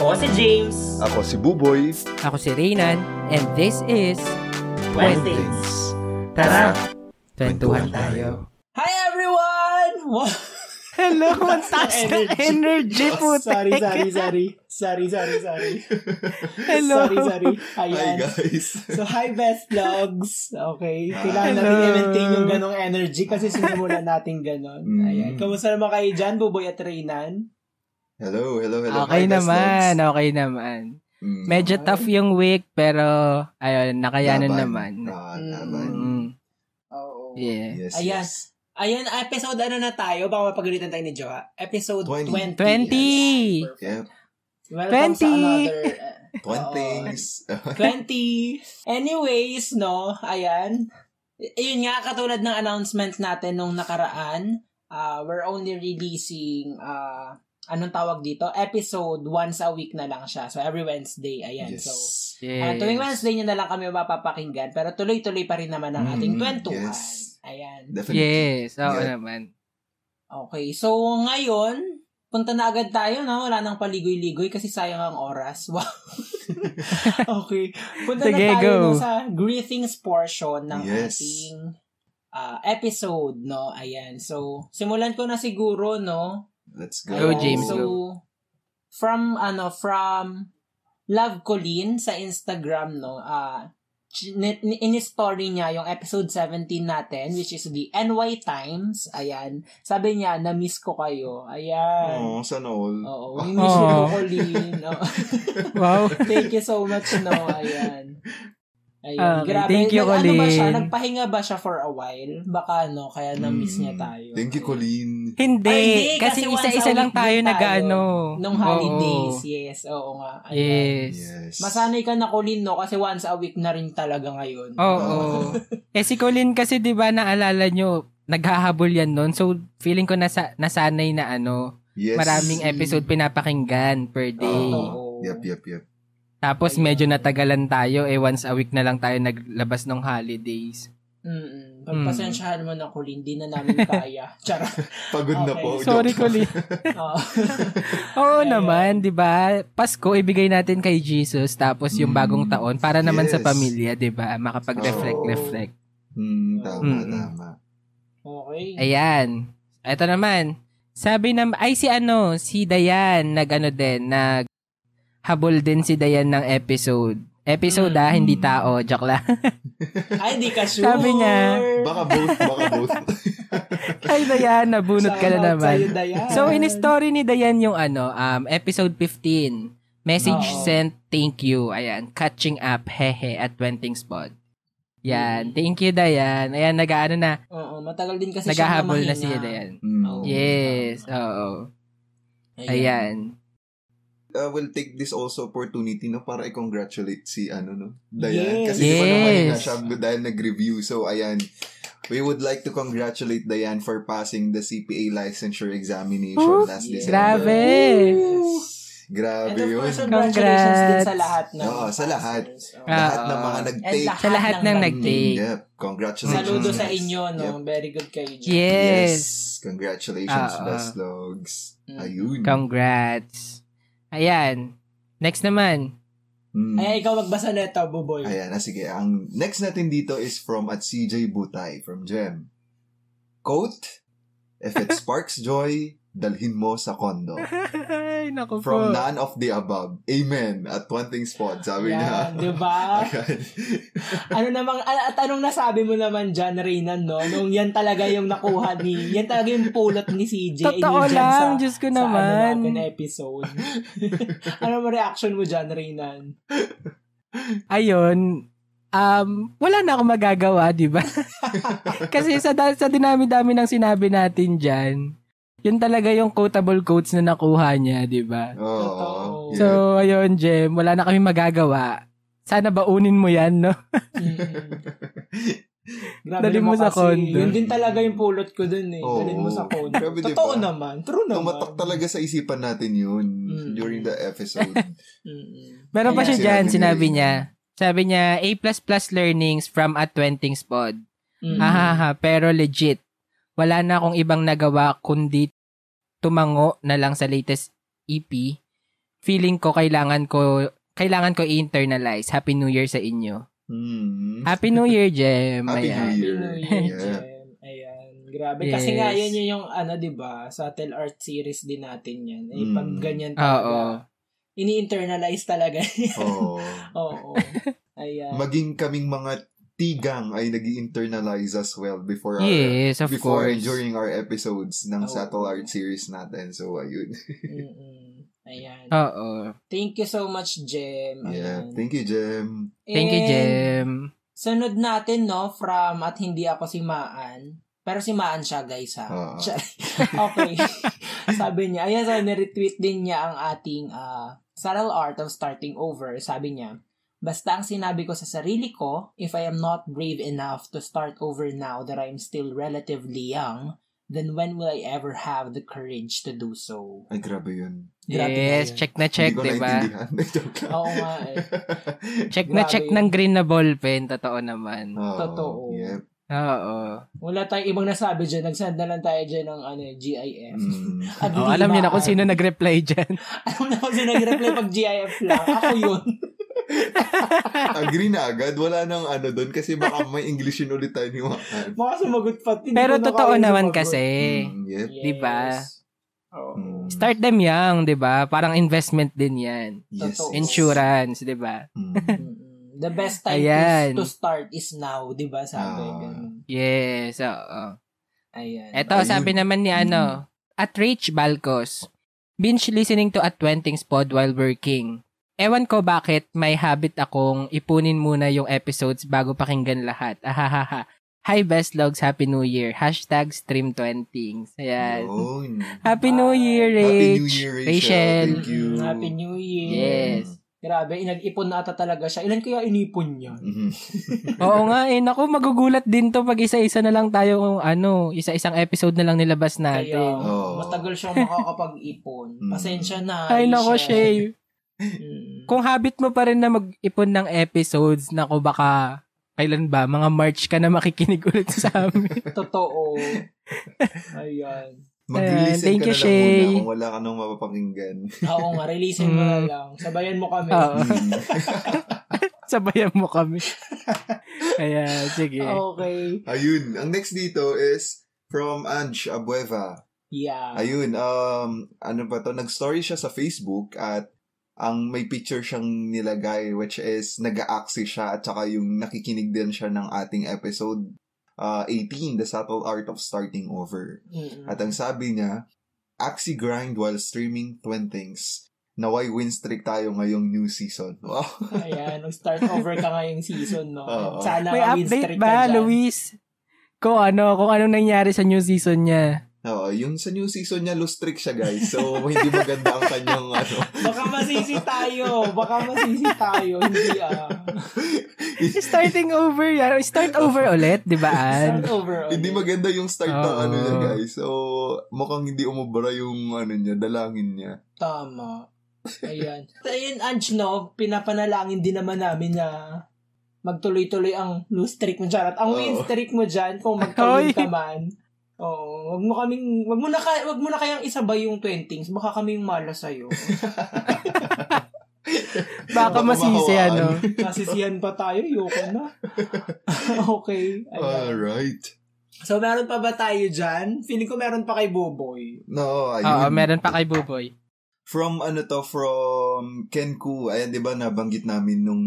Ako si James. Ako si Buboy. Ako si Reynan, and this is Things. Tara! Twentuhan tayo. Hi everyone! Hello, ang taas ng energy po. sorry, sorry, sorry. Sorry, sorry, sorry. Hello. Sorry, sorry. Hi guys. So, hi best vlogs. Okay. Kailangan Hello. natin i-maintain yung ganong energy kasi sinimulan natin ganon. Mm. Ayan. Kamusta naman kayo dyan, Buboy at Reynan? Hello, hello, hello. Okay Hi, naman, loves. okay naman. Mm. Medyo tough yung week, pero ayun, nakayanan Laban. naman. Ah, Mm. laban. Mm, Oo. yeah. Yes, Ayan. yes. Ayan, episode ano na tayo? Baka mapagalitan tayo ni Joa. Episode 20. 20. 20. Perfect. Yep. Welcome sa 20. another... uh, Twin Oo. things. 20. Anyways, no, ayan. Yun nga, katulad ng announcement natin nung nakaraan, uh, we're only releasing, uh, anong tawag dito? Episode once a week na lang siya. So, every Wednesday, ayan. yes. So, Yes. uh, tuwing Wednesday nyo na lang kami mapapakinggan, pero tuloy-tuloy pa rin naman ang ating Mm, kwentuhan. yes. Ayan. Definitely. Yes, oo Yeah. naman. Okay, so ngayon, punta na agad tayo, no? Wala nang paligoy-ligoy kasi sayang ang oras. Wow. okay. Punta Sige, na tayo go. no, sa greetings portion ng Yes. ating ah, episode, no? Ayan. So, simulan ko na siguro, no? Let's go. Go. James, So, from, ano, from Love Colleen sa Instagram, no? Ah, ni- in-story niya yung episode 17 natin, which is the NY Times. Ayan. Sabi niya, na-miss ko kayo. Ayan. Oh, sana all. Oo, we miss you, Aw. Colleen. Oo. Wow. Thank you so much, no? Ayan. Ayan. Okay, Grabe. thank you, Nag- Ano ba siya? Colleen. Nagpahinga ba siya for a while? Baka, no? Kaya na-miss niya Mm. tayo. Thank you, Colleen. Hindi, Ay, hindi, kasi, kasi isa-isa lang tayo tayo. nag-ano. Nung Oo. holidays, yes. Oo nga. Ayan. Yes. Yes. Masanay ka na, Colleen, no? Kasi once a week na rin talaga ngayon. Oo. eh si Colin kasi 'di ba naalala nyo, naghahabol yan noon. So feeling ko nasa nasanay na ano, Yes. maraming episode pinapakinggan per day. Oo. Yep, yep, yep. Tapos Ayun. medyo natagalan tayo eh once a week na lang tayo naglabas ng holidays. Mm-mm. Pagpasensyahan mo na, Colleen. Di na namin kaya. Charot. Pagod na Okay. po. Sorry. Colin. Oo. Naman, 'di ba? Pasko ibigay natin kay Jesus tapos yung Mm. bagong taon para naman sa Yes. pamilya, 'di ba? Makapag-reflect Oo. reflect. Hmm, tama, Mm. tama. Okay. Ayan. Ito naman. Sabi na, ay si ano, si Dayan, nag ano din, nag habol din si Dayan ng episode. Episode Mm. ah, hindi tao. Joke lang. Ay, di ka sure. Sabi niya, Baka both, baka both. ay Dayan, nabunot ka na naman. sa'yo. So, in-story ni Dayan yung ano, um, episode 15. Message Oo. sent, thank you. Ayan, catching up, hehe, at Wenting Spot. Yan, Mm. thank you, Dayan. Ayan, nag-ano na, Oo, matagal din kasi naghahabol siya na siya, Dayan. Oo. Yes, oo. Ayan. Uh, we'll take this also opportunity no para i-congratulate si ano no Dayan Yes. kasi di ba naman na Yes. siya dahil nag-review so ayan we would like to congratulate Dayan for passing the CPA licensure examination Ooh, last yes. December. Grabe. Yes. Grabe And of yun. course, congratulations din sa lahat ng Oo, sa lahat. Ah, Lahat ng mga And nag-take. lahat Sa lahat ng nag- nag-take. Yep. Congratulations. Saludo sa inyo, no? Yep. Very good kayo dyan. Yes. Congratulations, Ah, ah. best logs. Mm. Ayun. Congrats. Ayan. Next naman. Mm. Ay, ikaw magbasa na ito, Buboy. Ayan, ah, sige. Ang next natin dito is from at CJ Butay from Gem. Quote, If it sparks joy, dalhin mo sa kondo. Ay, naku po. From none of the above. Amen. At one thing spot, sabi niya. Yan, di ba? Ayan. ano namang, a- at anong nasabi mo naman dyan, Reynan, no? Nung yan talaga yung nakuha ni, yan talaga yung pulot ni CJ. Totoo dyan lang, sa- Diyos ko sa naman. ano natin episode. ano mo reaction mo dyan, Reynan? Ayun. Um, wala na akong magagawa, di ba? Kasi sa, sa dinami-dami ng sinabi natin dyan, Yun talaga yung quotable quotes na nakuha niya, di ba? Oo. Totoo. yeah. So, ayun, Jem, wala na kami magagawa. Sana baunin mo yan, no? Grabe Dali mo sa condo. Yun din talaga yung pulot ko dun eh. Oo. Dali mo sa condo. Grabe, diba? Totoo naman. True naman. Tumatak talaga sa isipan natin yun Mm. during the episode. Mm-mm. Meron pa siya dyan, Sinabi sinabi niya. Sabi niya, A++ learnings from at 20 spot. Mm-mm. Ahaha, pero legit. Wala na akong ibang nagawa kundi tumango na lang sa latest EP. Feeling ko kailangan ko kailangan ko i-internalize. Happy New Year sa inyo. Hmm. Happy New Year, Jem. Happy Ayan. New Happy Year. New Year. Jem. Ayan. Grabe. Yes. Kasi nga, yan yun yung, ano, di ba, subtle art series din natin yan. Eh, Mm. pag ganyan Oo. talaga, ini-internalize talaga. Oo. Oo. Ayan. Maging kaming mga tigang ay nag internalize as well before our Yes, of before course. and during our episodes ng Oo. Subtle Art series natin. So, ayun. Mm-mm. Ayan. Oo. Thank you so much, Jem. Yeah. Ayan. Thank you, Jem. Thank you, Jem. Sunod natin, no, from at hindi ako si Maan. Pero si Maan siya, guys, ha? Siya- okay. Sabi niya, ayan, so, niretweet din niya ang ating uh, subtle art of starting over. Sabi niya, Basta ang sinabi ko sa sarili ko, if I am not brave enough to start over now that I'm still relatively young, then when will I ever have the courage to do so? Ay, grabe yun. Grabe Yes, na yun. check na check, di ba? Oo nga eh. Check na Grabe check yun. ng green na ballpen. Totoo naman. Oo. Totoo. Yep. Oo. Wala tayong ibang nasabi dyan. Nagsend na lang tayo dyan ng ano, GIF. Mm. Oh, alam niyo na kung sino nag-reply dyan. Alam na kung sino nag-reply pag GIF lang. Ako yun. Agree na agad. Wala nang ano doon kasi baka may Englishin ulit tayo ni Wakan. Baka sumagot pa. Hindi Pero totoo naman sumagot. kasi. Mm, yep. Yes. Di ba? Oo. Mm. Start them young, di ba? Parang investment din yan. Yes. Totoo. Insurance, di ba? Mm. The best time Ayan. is to start is now, di ba? Sabi. Ganun. Yes, oo. Ayan. Eto, Ayun. sabi naman ni ano, at Rach Balcos, binge listening to at 20 pod while working. Ewan ko bakit may habit akong ipunin muna yung episodes bago pakinggan lahat. Ahahaha. Hi best logs, Happy New Year. Hashtag stream 20. Ayan. Yun. Happy New Year, Rach. Happy New Year, Rachel. Thank you. Happy New Year. Yes. Grabe, inag-ipon na ata talaga siya. Ilan kaya inipon niya? Mhm. Oo nga eh. Naku, magugulat din to pag isa-isa na lang tayo, ano, isa-isang episode na lang nilabas Kaya, natin. Oo. matagal siyang makakapag-ipon. Mm. Pasensya na. Ay, Aisha. Shay. Mm. Kung habit mo pa rin na mag-ipon ng episodes, nako baka kailan ba? Mga March ka na makikinig ulit sa amin. Totoo. Ayan. Mag-release Thank ka you, na lang Shay. muna kung wala ka nang mapapakinggan. Oo nga, releasein mo na Mm. lang. Sabayan mo kami. Mm. Sabayan mo kami. Ayan, sige. Okay. Ayun. Ang next dito is from Ange Abueva. Yeah. Ayun, um, ano ba to? Nag-story siya sa Facebook at ang may picture siyang nilagay which is nag-aaksi siya at saka yung nakikinig din siya ng ating episode uh, 18, The Subtle Art of Starting Over. Mm-mm. At ang sabi niya, Axie grind while streaming Twin Things. Naway win streak tayo ngayong new season. Wow. Ayan, nag-start over ka ngayong season, no? Oo. Sana May update ba. Luis? Kung ano, kung ano nangyari sa new season niya. Oo, yung sa new season niya, lose streak siya guys. So, hindi maganda ang kanyang ano. Baka masisi tayo. Baka masisi tayo. Hindi ah. Starting over yan. Start over ulit, di ba? Start over. ulit. hindi maganda yung start ng ano niya guys. So, mukhang hindi umubra yung ano niya, dalangin niya. Tama. Ayan. Ayun, Ange, no? Pinapanalangin din naman namin na magtuloy-tuloy ang lose streak mo dyan. At ang win streak mo dyan, kung magkawin Hoy. ka man, Oo, wag mo kaming wag mo na ka, wag mo na kayang isabay yung 20s. Baka kami yung mala sa iyo. Baka masisi, ano. Nasisiyan pa tayo, yoko na. okay. Ayan. Alright. So meron pa ba tayo diyan? Feeling ko meron pa kay Boboy. No, ayun. Oo, meron pa kay Buboy. From ano to, from Kenku. Ayan, di ba nabanggit namin nung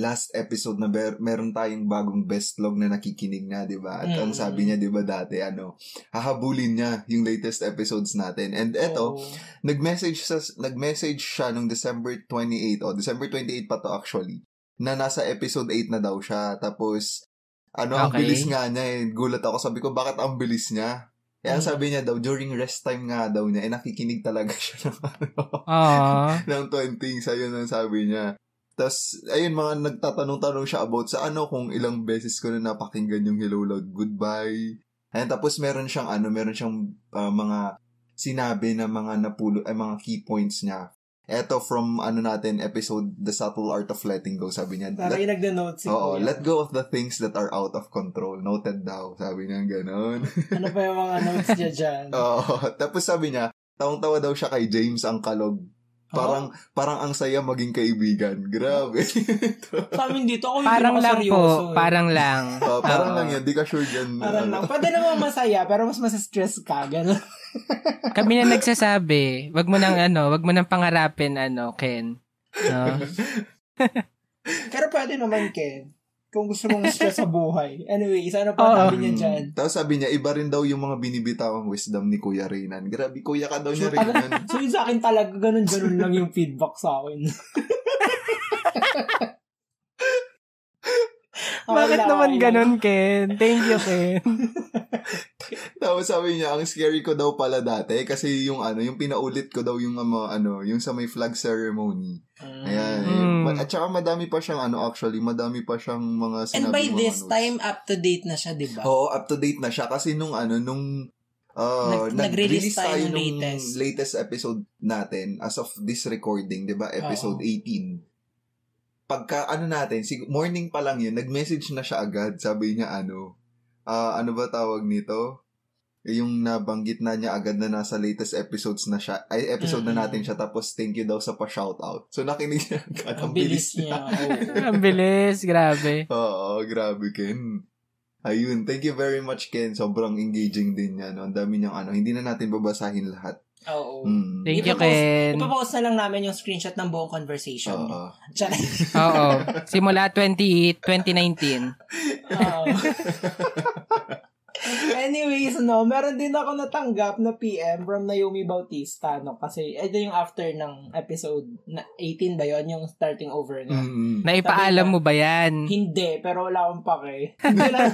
last episode na ber- meron tayong bagong best log na nakikinig na, di ba? At ang Mm. sabi niya, di ba dati, ano, hahabulin niya yung latest episodes natin. And eto, Oo. nag-message sa nag-message siya nung December 28 o December 28 pa to actually na nasa episode 8 na daw siya tapos ano ang Okay. bilis nga niya eh gulat ako sabi ko bakit ang bilis niya Eh, ang sabi niya daw, during rest time nga daw niya, eh, nakikinig talaga siya ng, ano, Aww. ng 20 sa yun ang sabi niya. Tapos, ayun, mga nagtatanong-tanong siya about sa ano, kung ilang beses ko na napakinggan yung Hello Loud Goodbye. Ayun, tapos meron siyang ano, meron siyang ah, mga sinabi na mga napulo, ay mga key points niya. Eto from ano natin, episode The Subtle Art of Letting Go, sabi niya. Parang Let, yung nagda-note si oo, Kuya. let go of the things that are out of control. Noted daw, sabi niya ganon. Ano pa yung mga notes niya dyan? Oo, tapos sabi niya, tawang-tawa daw siya kay James ang kalog. Parang parang ang saya maging kaibigan. Grabe. Sa amin dito, ako hindi Parang lang nakaseryoso po. eh. Parang lang. Oh, parang lang yan, di ka sure dyan. Parang ano. lang. Pwede naman masaya, pero mas masistress ka. Ganun. Kami na nagsasabi, wag mo nang ano, wag mo nang pangarapin ano, Ken. No? Pero pwede naman, Ken. Kung gusto mong stress sa buhay. Anyway, sana pa Oo. sabi niya dyan. Mm. Tapos sabi niya, iba rin daw yung mga binibitawang wisdom ni Kuya Reynan. Grabe, kuya ka daw niya So, taga- Reynan. so yun sa akin talaga, ganun-ganun lang yung feedback sa akin. Bakit naman ganun, Ken? Thank you, Ken. Tapos sabi niya, ang scary ko daw pala dati kasi yung ano, yung pinaulit ko daw yung um, ano, yung sa may flag ceremony. Ayan. Mm. At saka madami pa siyang ano actually, madami pa siyang mga And sinabi by mga this notes. time, up to date na siya, di ba? Oo, up to date na siya kasi nung ano, nung uh, Nag- nag-release tayo tayo ng nung latest. latest episode natin as of this recording, 'di ba? Episode 18. Pagka ano natin, sig- morning pa lang 'yun, nag-message na siya agad. Sabi niya ano, ah ano ba tawag nito? Eh, Yung nabanggit na niya agad na nasa latest episodes na siya, ay episode Mm-mm. na natin siya tapos thank you daw sa pa-shoutout. So nakinig niya agad. Ang bilis niya. Oo. Ang bilis, grabe. Oo, grabe Ken. Ayun, thank you very much Ken. Sobrang engaging din niya. No? Ang dami niyang ano, hindi na natin babasahin lahat. Oo. Mm. Thank you, Ipapost- Ken. Ipapost na lang namin yung screenshot ng buong conversation. Oo. Oo. Simula 20, 2019. Oo. Anyways, no, meron din ako natanggap na PM from Naomi Bautista, no, kasi ito yung after ng episode na 18 ba yun, yung starting over na. Mm. Naipaalam Sabi mo ba yan? Hindi, pero wala akong pake. Hindi lang.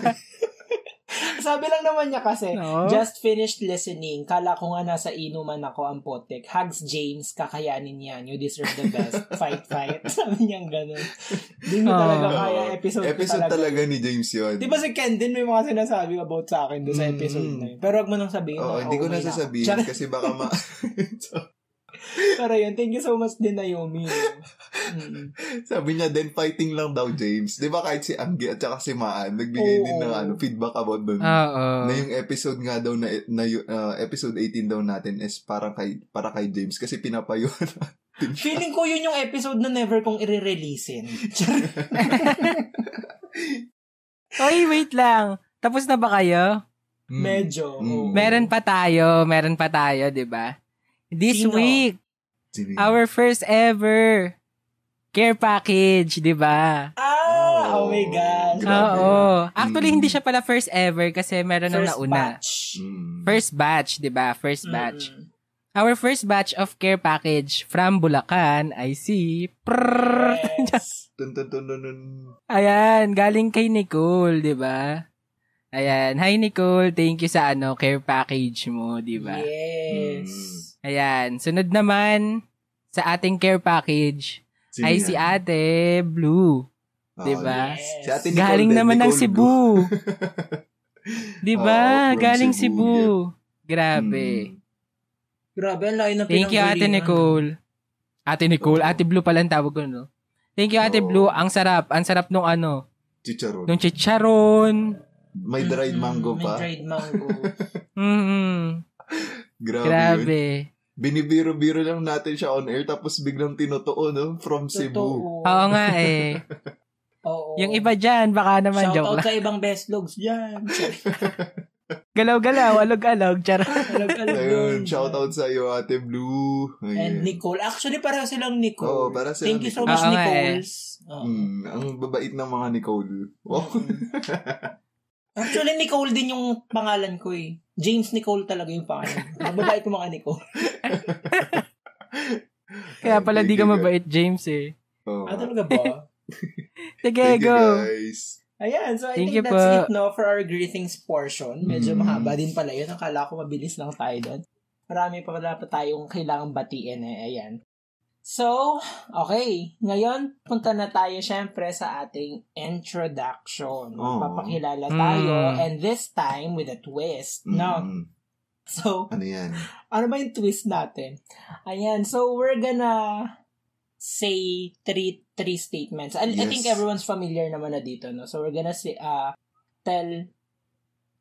Sabi lang naman niya kasi, No? just finished listening. Kala ko nga nasa inuman ako ang potek. Hugs James, kakayanin yan. You deserve the best. fight, fight. Sabi niya ganun. Hindi mo talaga Oh. kaya episode, ko Episode talaga. ni James yun. Di ba si Ken din may mga sinasabi about sa akin doon sa Mm. episode na yun. Pero wag mo nang sabihin. Oo, na hindi ko okay na sasabihin kasi baka ma... Pero yun, thank you so much din Naomi. Mm. Sabi niya, then fighting lang daw James. Di ba kahit si Anggi at saka si Maan, nagbigay din ng Oo. ano, feedback about doon. Oo. na yung episode nga daw na, na uh, episode 18 daw natin is para kay para kay James kasi siya. Feeling ko yun yung episode na never kong i-releasein. Oy, wait lang. Tapos na ba kayo? Mm. Medyo. Mm. oo. Meron pa tayo. Meron pa tayo, di ba? This Sino? week, Sino our first ever care package, di ba? Ah, oh, Oh, my God. Oo. Actually, Mm. hindi siya pala first ever kasi meron First nauna. batch. Mm. First batch, di ba? First batch. Mm-mm. Our first batch of care package from Bulacan, I see. Prrrr. Yes. Tun, tun, tun, tun, tun. Ayan, galing kay Nicole, di ba? Ayan, hi Nicole, thank you sa ano, care package mo, di ba? Yes. Mm. Ayan, sunod naman sa ating care package Sino ay yan? si Ate Blue, Ah, di ba? Yes. Si Ate Nicole Galing din, naman ng Cebu. di ba? Oo, from Galing Cebu, Cebu. Grabe. Mm. Grabe, ang layo na Thank you, Ate. Nicole. Ate Nicole, Oo. Ate Blue pala ang tawag ko, no? Thank you, Ate Oo. Blue. Ang sarap. Ang sarap nung ano, Chicharon. nung chicharon. May dried mango pa. May dried mango. Mm-mm. Grabe, yun. Grabe. Binibiro-biro lang natin siya on air tapos biglang tinutuo, no? From Cebu. Totoo. Oo nga eh. Oo. Yung iba dyan, baka naman Shout joke out lang. sa ibang best logs dyan. Galaw-galaw, alog-alog, charot. Alag-alag Ayun, yun. shout out sa iyo, Ate Blue. Ayun. And Nicole. Actually, pareho silang Nicole. Oo, pareho silang Thank you so Nicole. much, Oo eh. Nicoles. Oo. Mm, ang babait ng mga Nicole. Oh. Actually, Nicole din yung pangalan ko eh. James Nicole talaga yung pangalan. Ang babae ko mga Nicole. Kaya pala di ka you, mabait, James eh. Oh. Ah, talaga ba? Sige, Thank you, go. guys. Ayan, so I Thank think you that's po. it, no, for our greetings portion. Medyo Mm. mahaba din pala yun. Akala ko mabilis lang tayo doon. Marami pa pala pa tayong kailangang batiin eh. Ayan. So, okay. Ngayon, punta na tayo syempre sa ating introduction. Oh. Papakilala tayo. Mm. And this time, with a twist. No? Mm. So, Ano yan? ano ba yung twist natin? Ayan, so we're gonna say three three statements. I, I Yes. think everyone's familiar naman na dito, no? So we're gonna say, uh, tell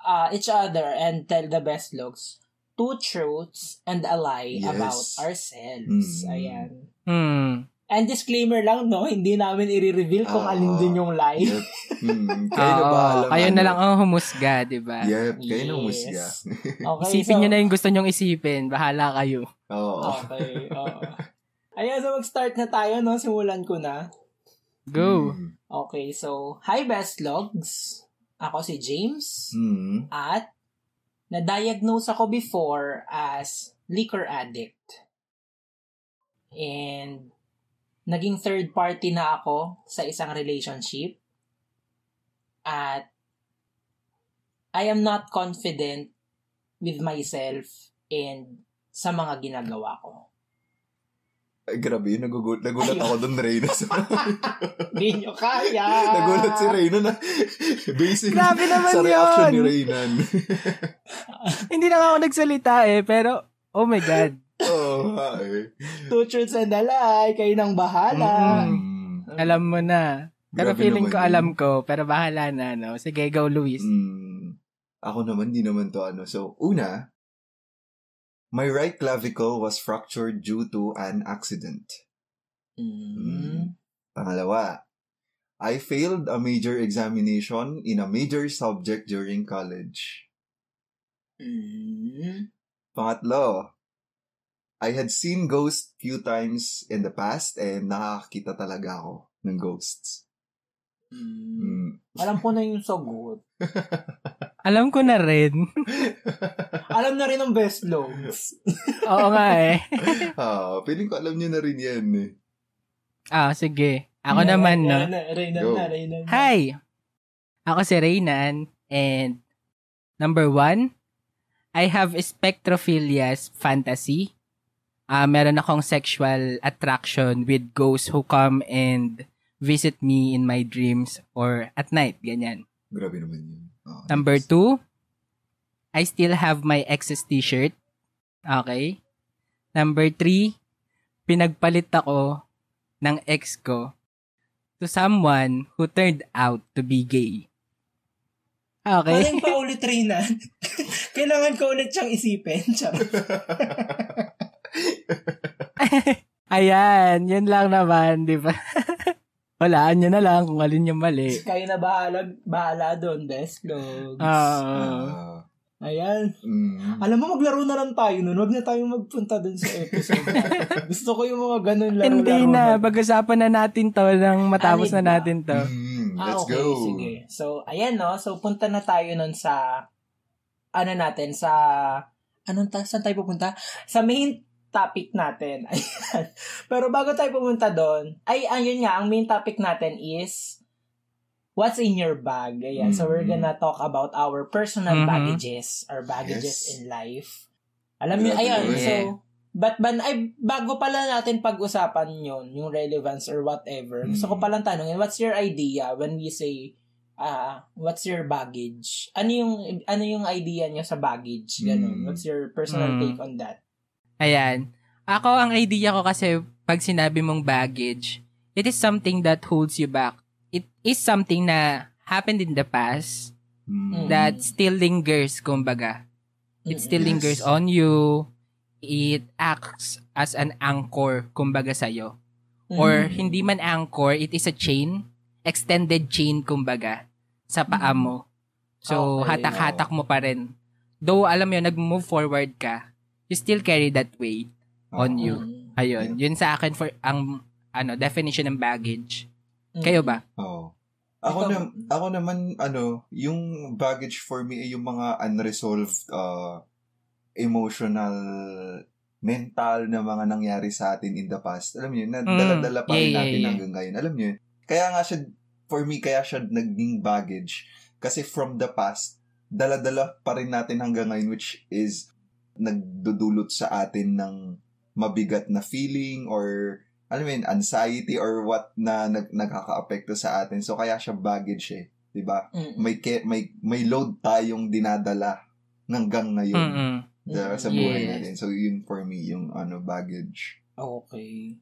uh, each other and tell the best looks two truths and a lie Yes. about ourselves. Mm. Ayan. Hmm. And disclaimer lang, no? Hindi namin i-reveal kung Ah, alin din yung lie. Yep. Mm, kayo na ba alam? kayo na lang ang humusga, di ba? Yep, kayo na Yes. umusga. Okay, Isipin so, nyo na yung gusto nyong isipin. Bahala kayo. Oo. Okay, oo. Ayan, so mag-start na tayo, no? Simulan ko na. Go. Mm. Okay, so, hi best logs. Ako si James. Mm. At, na-diagnose ako before as liquor addict. And, naging third party na ako sa isang relationship. At, I am not confident with myself and sa mga ginagawa ko. Ay, grabe yun. Nagugulat, nagulat Ayun. ako doon, Reyna. Hindi nyo kaya! nagulat si Reyna na basic Grabe naman sa reaction yun. ni Reyna. Hindi na ako nagsalita eh, pero, oh my God. Oo, nga eh. Two truths and a lie. Kayo nang bahala. Mm. Alam mo na. Pero Grabe feeling ko yun. alam ko, pero bahala na, no? Sige, go, Luis. Mm. Ako naman, di naman to ano. So, una, my right clavicle was fractured due to an accident. Mm. Pangalawa, I failed a major examination in a major subject during college. Mm. Pangatlo, I had seen ghosts few times in the past and nakakakita talaga ako ng ghosts. Mm. Alam ko na yung sagot. Alam ko na rin. Alam na rin ng best logs. Oo nga eh. ah, feeling ko alam niyo na rin yan eh. Ah, sige. Ako naman, no? Reynan Go. na, Reynan na. Hi! Ako si Reynan, and number one, I have spectrophilia's fantasy. Ah, meron akong sexual attraction with ghosts who come and visit me in my dreams or at night, ganyan. Grabe naman yun. Ah, Number next. two, I still have my ex's t-shirt. Okay. Number three, pinagpalit ako ng ex ko to someone who turned out to be gay. Okay. Parang paulit Reynan. Kailangan ko ulit siyang isipin. Charot. Ayan, yun lang naman, di ba? Walaan nyo na lang kung alin yung mali. Kayo na bahala, bahala doon, best logs. Oo. Ah, Ayan. mm. Alam mo, maglaro na lang tayo nun. Huwag na tayong magpunta dun sa episode. Gusto ko yung mga ganun laro-laro. Hindi na, pag-usapan na natin to nang matapos Ah, na natin to. Mm, Ah, let's okay, go. sige. So, ayan no. So, punta na tayo nun sa, ano natin, sa, anong, ta- saan tayo pupunta? Sa main topic natin. Ayan. Pero bago tayo pumunta doon, ay, ayun nga, ang main topic natin is, what's in your bag? Ayan. So, we're gonna talk about our personal Mhm. baggages, our baggages Yes. in life. Alam niyo, ayun, naman. so, But ban ay bago pala natin pag-usapan 'yon, yung relevance or whatever. Gusto ko Mm. palang tanungin, what's your idea when we say ah what's your baggage? Ano yung ano yung idea niyo sa baggage? Ganun. Mm. What's your personal Mm. take on that? Ayan. Ako, ang idea ko kasi, pag sinabi mong baggage, it is something that holds you back. It is something na happened in the past Mm. that still lingers, kumbaga. It still Yes. lingers on you. It acts as an anchor, kumbaga sa'yo. Or Mm. hindi man anchor, it is a chain, extended chain, kumbaga, sa paa mo. So, Okay. hatak-hatak mo pa rin. Though, alam mo yun, nag-move forward ka, you still carry that weight on you. Ayun, yun sa akin for ang ano definition ng baggage. Mm. Kayo ba? Oo. Ako, na, ako naman, ano, yung baggage for me ay yung mga unresolved uh, emotional, mental na mga nangyari sa atin in the past. Alam niyo, na Mm, dala-dala pa rin yeah, yeah, natin yeah. hanggang ngayon. Alam niyo, kaya nga siya for me, kaya siya naging baggage. Kasi from the past, dala-dala pa rin natin hanggang ngayon, which is nagdudulot sa atin ng mabigat na feeling or alam mo yun, anxiety or what na nag, nagkaka-apekto sa atin. So, kaya siya baggage eh. 'di ba? Mm. May, ke, may, may load tayong dinadala hanggang ngayon Mm-mm. da- sa Mm, buhay yes. natin. So, yun for me, yung ano, baggage. Okay.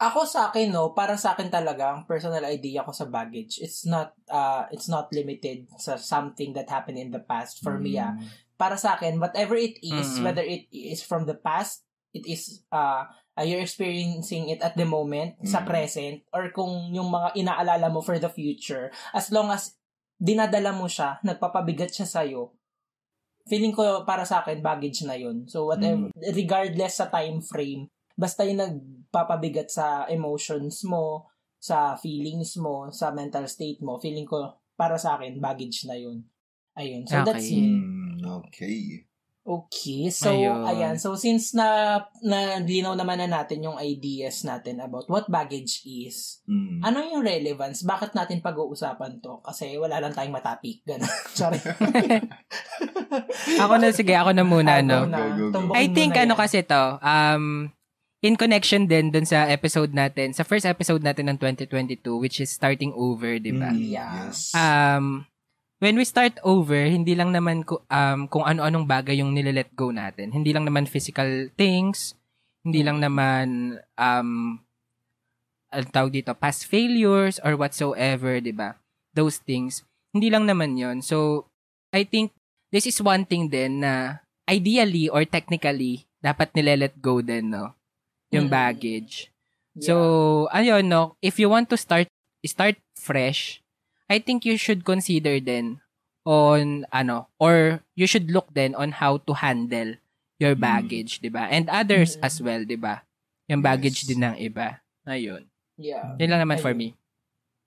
Ako sa akin no, para sa akin talaga ang personal idea ko sa baggage. It's not uh it's not limited sa something that happened in the past for me ah. Para sa akin whatever it is, Mm-mm. whether it is from the past, it is uh uh, you're experiencing it at the moment sa Mm. present or kung yung mga inaalala mo for the future as long as dinadala mo siya, nagpapabigat siya sa'yo, feeling ko para sa akin baggage na yun. So whatever, regardless sa time frame, basta yung nagpapabigat sa emotions mo, sa feelings mo, sa mental state mo, feeling ko para sa akin baggage na yun. Ayun. So that's Okay. it. Okay. Okay. So Ayun. ayan, so since na naglinaw naman na natin yung ideas natin about what baggage is, Mm. ano yung relevance? Bakit natin pag-uusapan to? Kasi wala lang tayong matapik. Ganun. Sorry. Ako na, sige, ako na muna, Ako no? na. Go, go, go. I think ano yan. kasi to, um, in connection din dun sa episode natin, sa first episode natin ng 2022, which is starting over, di ba? Mm. Yes. Um, when we start over, hindi lang naman ku- um, kung ano-anong bagay yung nilelet go natin. Hindi lang naman physical things, hindi lang naman um, ang tawag dito, past failures or whatsoever, di ba? Those things. Hindi lang naman yon So, I think this is one thing din na ideally or technically, dapat nilelet go din, no? Yung Mm. baggage. Yeah. So, ayun, no, if you want to start start fresh, I think you should consider then on ano or you should look then on how to handle your Mm. baggage, 'di ba? And others Mm. as well, 'di ba? Yung baggage Yes. din ng iba. Ayun. yeah. Yun lang naman for Ayun. me.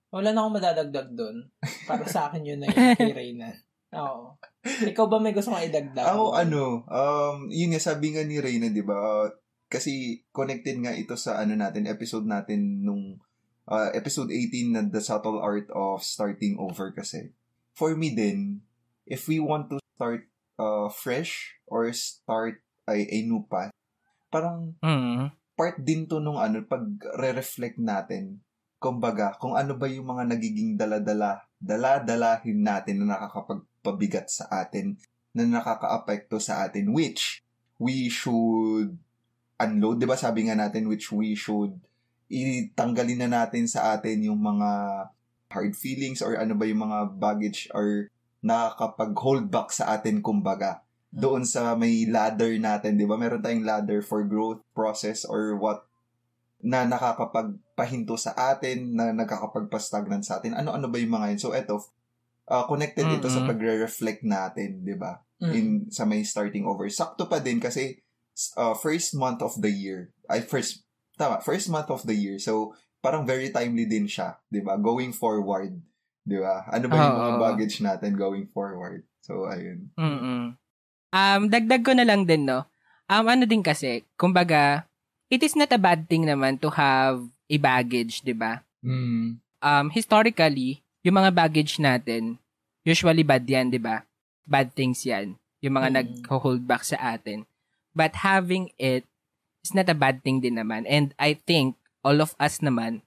Wala na akong madadagdag doon. Para sa akin yun na yun, kay Reyna. Oo. Ikaw ba may gusto kong idagdag? Ako ano, um, yun nga sabi nga ni Reyna, di ba? Kasi connected nga ito sa ano natin, episode natin nung uh, episode 18 na The Subtle Art of Starting Over kasi. For me din, if we want to start uh, fresh or start ay, a new path, parang Mm. part din to nung ano, pag re-reflect natin, kumbaga, kung ano ba yung mga nagiging daladala, daladalahin natin na nakakapagpabigat sa atin, na nakakaapekto sa atin, which we should unload, di ba sabi nga natin, which we should itanggalin na natin sa atin yung mga hard feelings or ano ba yung mga baggage or nakakapag-hold back sa atin, kumbaga doon sa may ladder natin, 'di ba? Meron tayong ladder for growth process or what na nakakapagpahinto sa atin, na nakakapagpa-stagnant sa atin. Ano-ano ba yung mga yun? So eto, uh, connected ito sa pagre-reflect natin, 'di ba? Mm. In sa may starting over. Sakto pa din kasi uh, first month of the year. Ay first tama, first month of the year. So parang very timely din siya, 'di ba? Going forward, 'di ba? Ano ba yung mga Oo. baggage natin going forward? So ayun. Mm. Um dagdag ko na lang din no. Um ano din kasi, kumbaga, it is not a bad thing naman to have a baggage, 'di ba? Mm. um, historically, yung mga baggage natin, usually bad yan, di ba? Bad things yan. Yung mga Mm. nag-hold back sa atin. But having it is not a bad thing din naman. And I think all of us naman,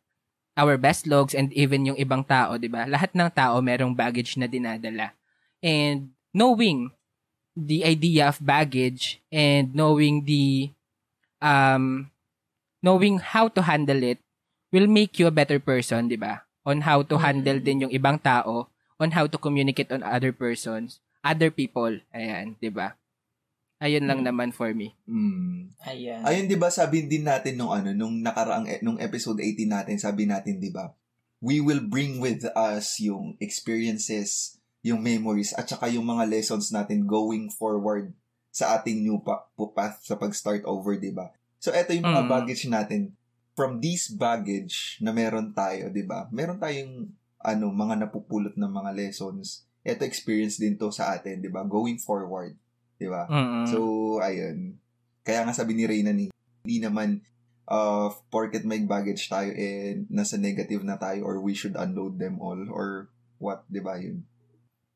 our best logs and even yung ibang tao, di ba? Lahat ng tao merong baggage na dinadala. And knowing the idea of baggage and knowing the um knowing how to handle it will make you a better person, di ba? On how to handle din yung ibang tao, on how to communicate on other persons, other people. Ayan, di ba? Ayun lang Mm. naman for me. Mm. Ayan. Ayun 'di ba sabi din natin nung ano nung nakaraang e- nung episode 18 natin sabi natin 'di ba we will bring with us yung experiences, yung memories at saka yung mga lessons natin going forward sa ating new pa- path sa pag-start over 'di ba So eto yung mga Mm. baggage natin from this baggage na meron tayo 'di ba meron tayong ano mga napupulot ng mga lessons eto experience din to sa atin 'di ba going forward 'di ba Mm-mm. So, ayun. Kaya nga sabi ni Reyna ni, hindi naman uh, porket may baggage tayo and nasa negative na tayo or we should unload them all or what, di ba yun?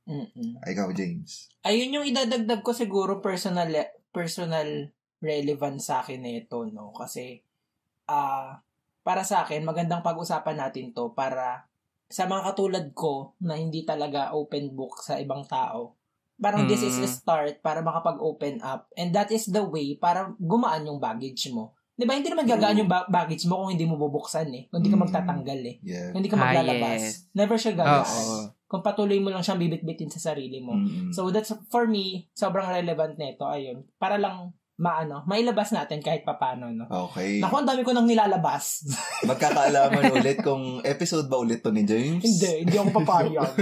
Mm-mm. Ay, Ikaw, James. Ayun yung idadagdag ko siguro personal personal relevance sa akin nito, no? Kasi, ah, para sa akin, magandang pag-usapan natin to para sa mga katulad ko na hindi talaga open book sa ibang tao. Parang this is a Mm. start para makapag-open up. And that is the way para gumaan yung baggage mo. Di ba? Hindi naman gagaan yung ba- baggage mo kung hindi mo bubuksan eh. Kung hindi ka Mm. magtatanggal eh. Yeah. Kung hindi ka Ah, maglalabas. yes. Never siya gagaan. Oo. Kung patuloy mo lang siyang bibit-bitin sa sarili mo. Mm-mm. So that's for me, sobrang relevant nito ayun. Para lang maano, mailabas natin kahit papano, no. okay. Naku, ang dami ko nang nilalabas. Magkakaalaman ulit kung episode ba ulit to ni James? hindi, hindi ako papayag.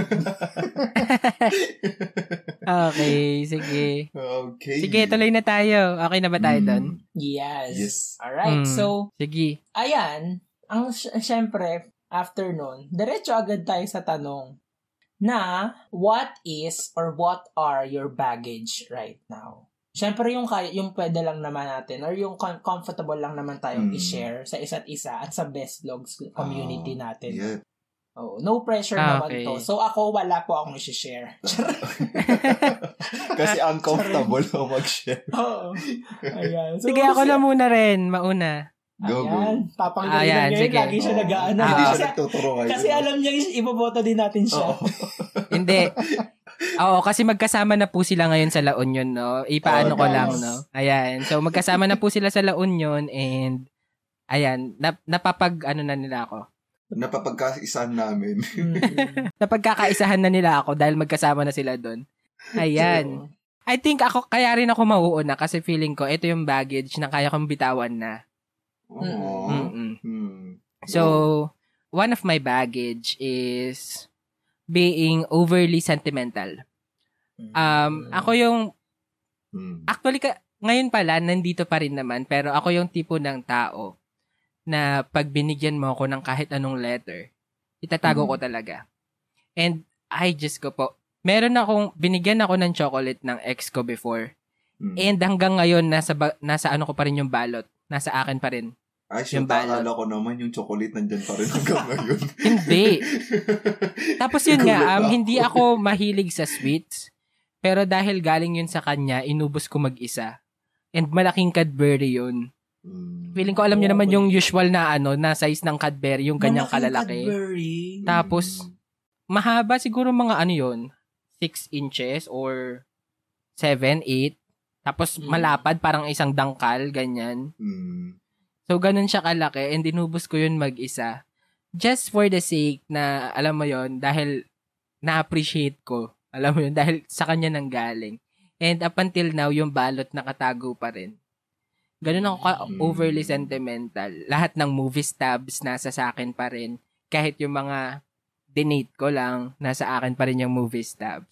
Okay, sige. Okay. Sige, tuloy na tayo. Okay na ba tayo Mm. doon? yes. Yes. Alright, Mm. so, Sige. ayan, ang sy- syempre, after nun, diretso agad tayo sa tanong na what is or what are your baggage right now? Syempre yung kaya, yung pwede lang naman natin or yung com- comfortable lang naman tayong Mm. i-share sa isa't isa at sa best logs community Ah, natin. Yeah. Oh, no pressure Ah, naman okay. to. So ako wala po akong i-share. Kasi uncomfortable ako mag-share. Oo. Ayan. So, Sige, ako na muna rin. Mauna. Go, Ayan. go. Papanggalingan Ayan, niya yun. sige. Lagi siya Oo. nag-ano. Hindi Ah. kasi, siya nagtuturo ngayon. kasi alam niya iboboto din natin siya. Oo. Hindi. Oo, kasi magkasama na po sila ngayon sa La Union, no? Ipaano Oh, ko nice. lang, no? Ayan. So, magkasama na po sila sa La Union and ayan, nap- napapag, ano na nila ako. Napapagkaisahan namin. Mm. Napagkakaisahan na nila ako dahil magkasama na sila doon. Ayan. I think ako, kaya rin ako mauuna kasi feeling ko, ito yung baggage na kaya kong bitawan na. Oo. Mm-mm. Hmm. So, one of my baggage is being overly sentimental. Um, ako yung Hmm. Actually, ka, ngayon pala, nandito pa rin naman, pero ako yung tipo ng tao na pag binigyan mo ako ng kahit anong letter, itatago Mm. ko talaga. And I just go po, meron akong, binigyan ako ng chocolate ng ex ko before. Hmm. And hanggang ngayon, nasa, ba- nasa ano ko pa rin yung balot. Nasa akin pa rin. Ay, balot. akala ko naman yung chocolate nandyan pa rin hanggang ngayon. Hindi. Tapos yun nga, um, hindi ako mahilig sa sweets. Pero dahil galing yun sa kanya, inubos ko mag-isa. And malaking Cadbury yun. Hmm. Feeling ko alam niyo naman yung usual na ano, na size ng Cadbury, yung ganyang Malaking kalalaki. Cadbury. Tapos, mahaba siguro mga ano yun, 6 inches or 7, 8. Tapos Mm. malapad, parang isang dangkal, ganyan. Hmm. So, ganun siya kalaki and dinubos ko yun mag-isa. Just for the sake na, alam mo yon dahil na-appreciate ko. Alam mo yun, dahil sa kanya nang galing. And up until now, yung balot nakatago pa rin. Ganun ako ka-overly Mm. sentimental. Lahat ng movie stabs nasa sa akin pa rin. Kahit yung mga dinate ko lang, nasa akin pa rin yung movie stabs.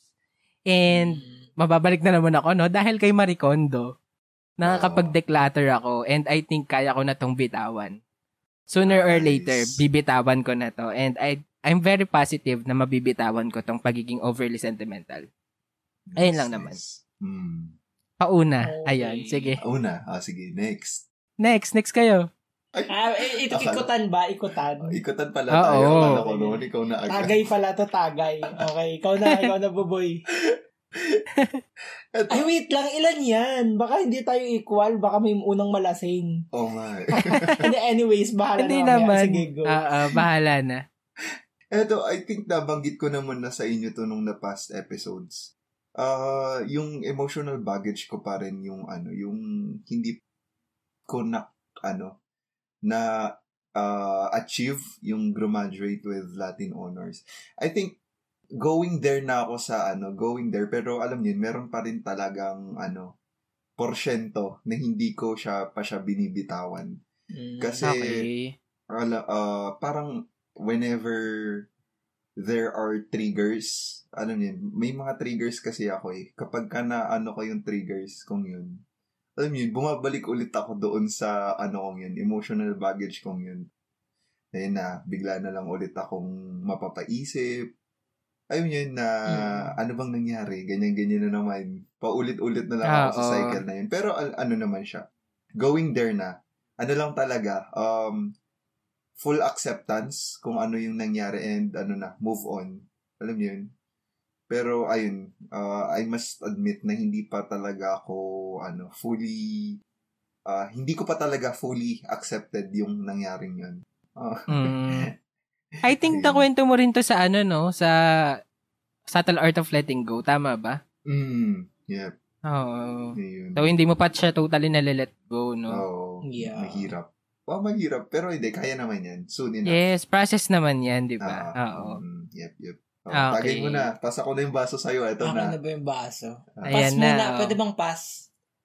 And mababalik na naman ako, no? Dahil kay Maricondo, nakakapag-declutter ako and I think kaya ko na tong bitawan. Sooner or later, bibitawan ko na to. And I, I'm very positive na mabibitawan ko tong pagiging overly sentimental. Ayun lang naman. Hmm. Pauna. Okay. Ayan, sige. Una. Ah, sige. Next. Next, next kayo. Ah, eh, ito, Akala- ikutan ba? Ikutan. Ikutan pala tayo. Akala ko noon, ikaw na agad. Tagay pala to, tagay. Okay, ikaw na, ikaw na, buboy. Ay, wait lang, ilan yan? Baka hindi tayo equal, baka may unang malasing. Oh my. Hindi, anyways, bahala Hindi na mamaya. naman. Sige, go. Ah, ah, bahala na. Eto, I think nabanggit ko naman na sa inyo to nung na past episodes. Ah, yung emotional baggage ko pa rin yung ano, yung hindi ko na ano na ah, achieve yung graduate with Latin honors. I think going there na ako sa ano, going there pero alam niyo, meron pa rin talagang ano porsyento na hindi ko siya pa siya binibitawan. Mm. Kasi Okay. ala, ah, parang whenever there are triggers, ano yun, may mga triggers kasi ako eh. Kapag ka na ano ko yung triggers kong yun, alam yun, bumabalik ulit ako doon sa ano kong yun, emotional baggage kong yun. Ayun na, bigla na lang ulit akong mapapaisip. Ayun yun na, ano bang nangyari? Ganyan-ganyan na naman. Paulit-ulit na lang ako Ah, sa oo. cycle na yun. Pero al- ano naman siya, going there na, ano lang talaga, um, full acceptance kung ano yung nangyari and ano na, move on. Alam mo yun? Pero ayun, uh, I must admit na hindi pa talaga ako ano, fully uh, hindi ko pa talaga fully accepted yung nangyaring yun. Uh, Mm. I think nakwento mo rin to sa ano, no? Sa Subtle Art of Letting Go. Tama ba? mm, yep, Oo. yun. So, hindi mo pa siya totally nalilet go, no? Oo, Yeah. mahirap. Oh, mahirap. Pero hindi, kaya naman yan. Soon enough. Yes, process naman yan, di ba? Ah, Oo. mm, yep, yep. Oh, Ah, Tagay okay. mo na. Pass ako na yung baso sa'yo. Ito Akin na. na ba yung baso? Ayan pass na, muna. oh. Pwede bang pass?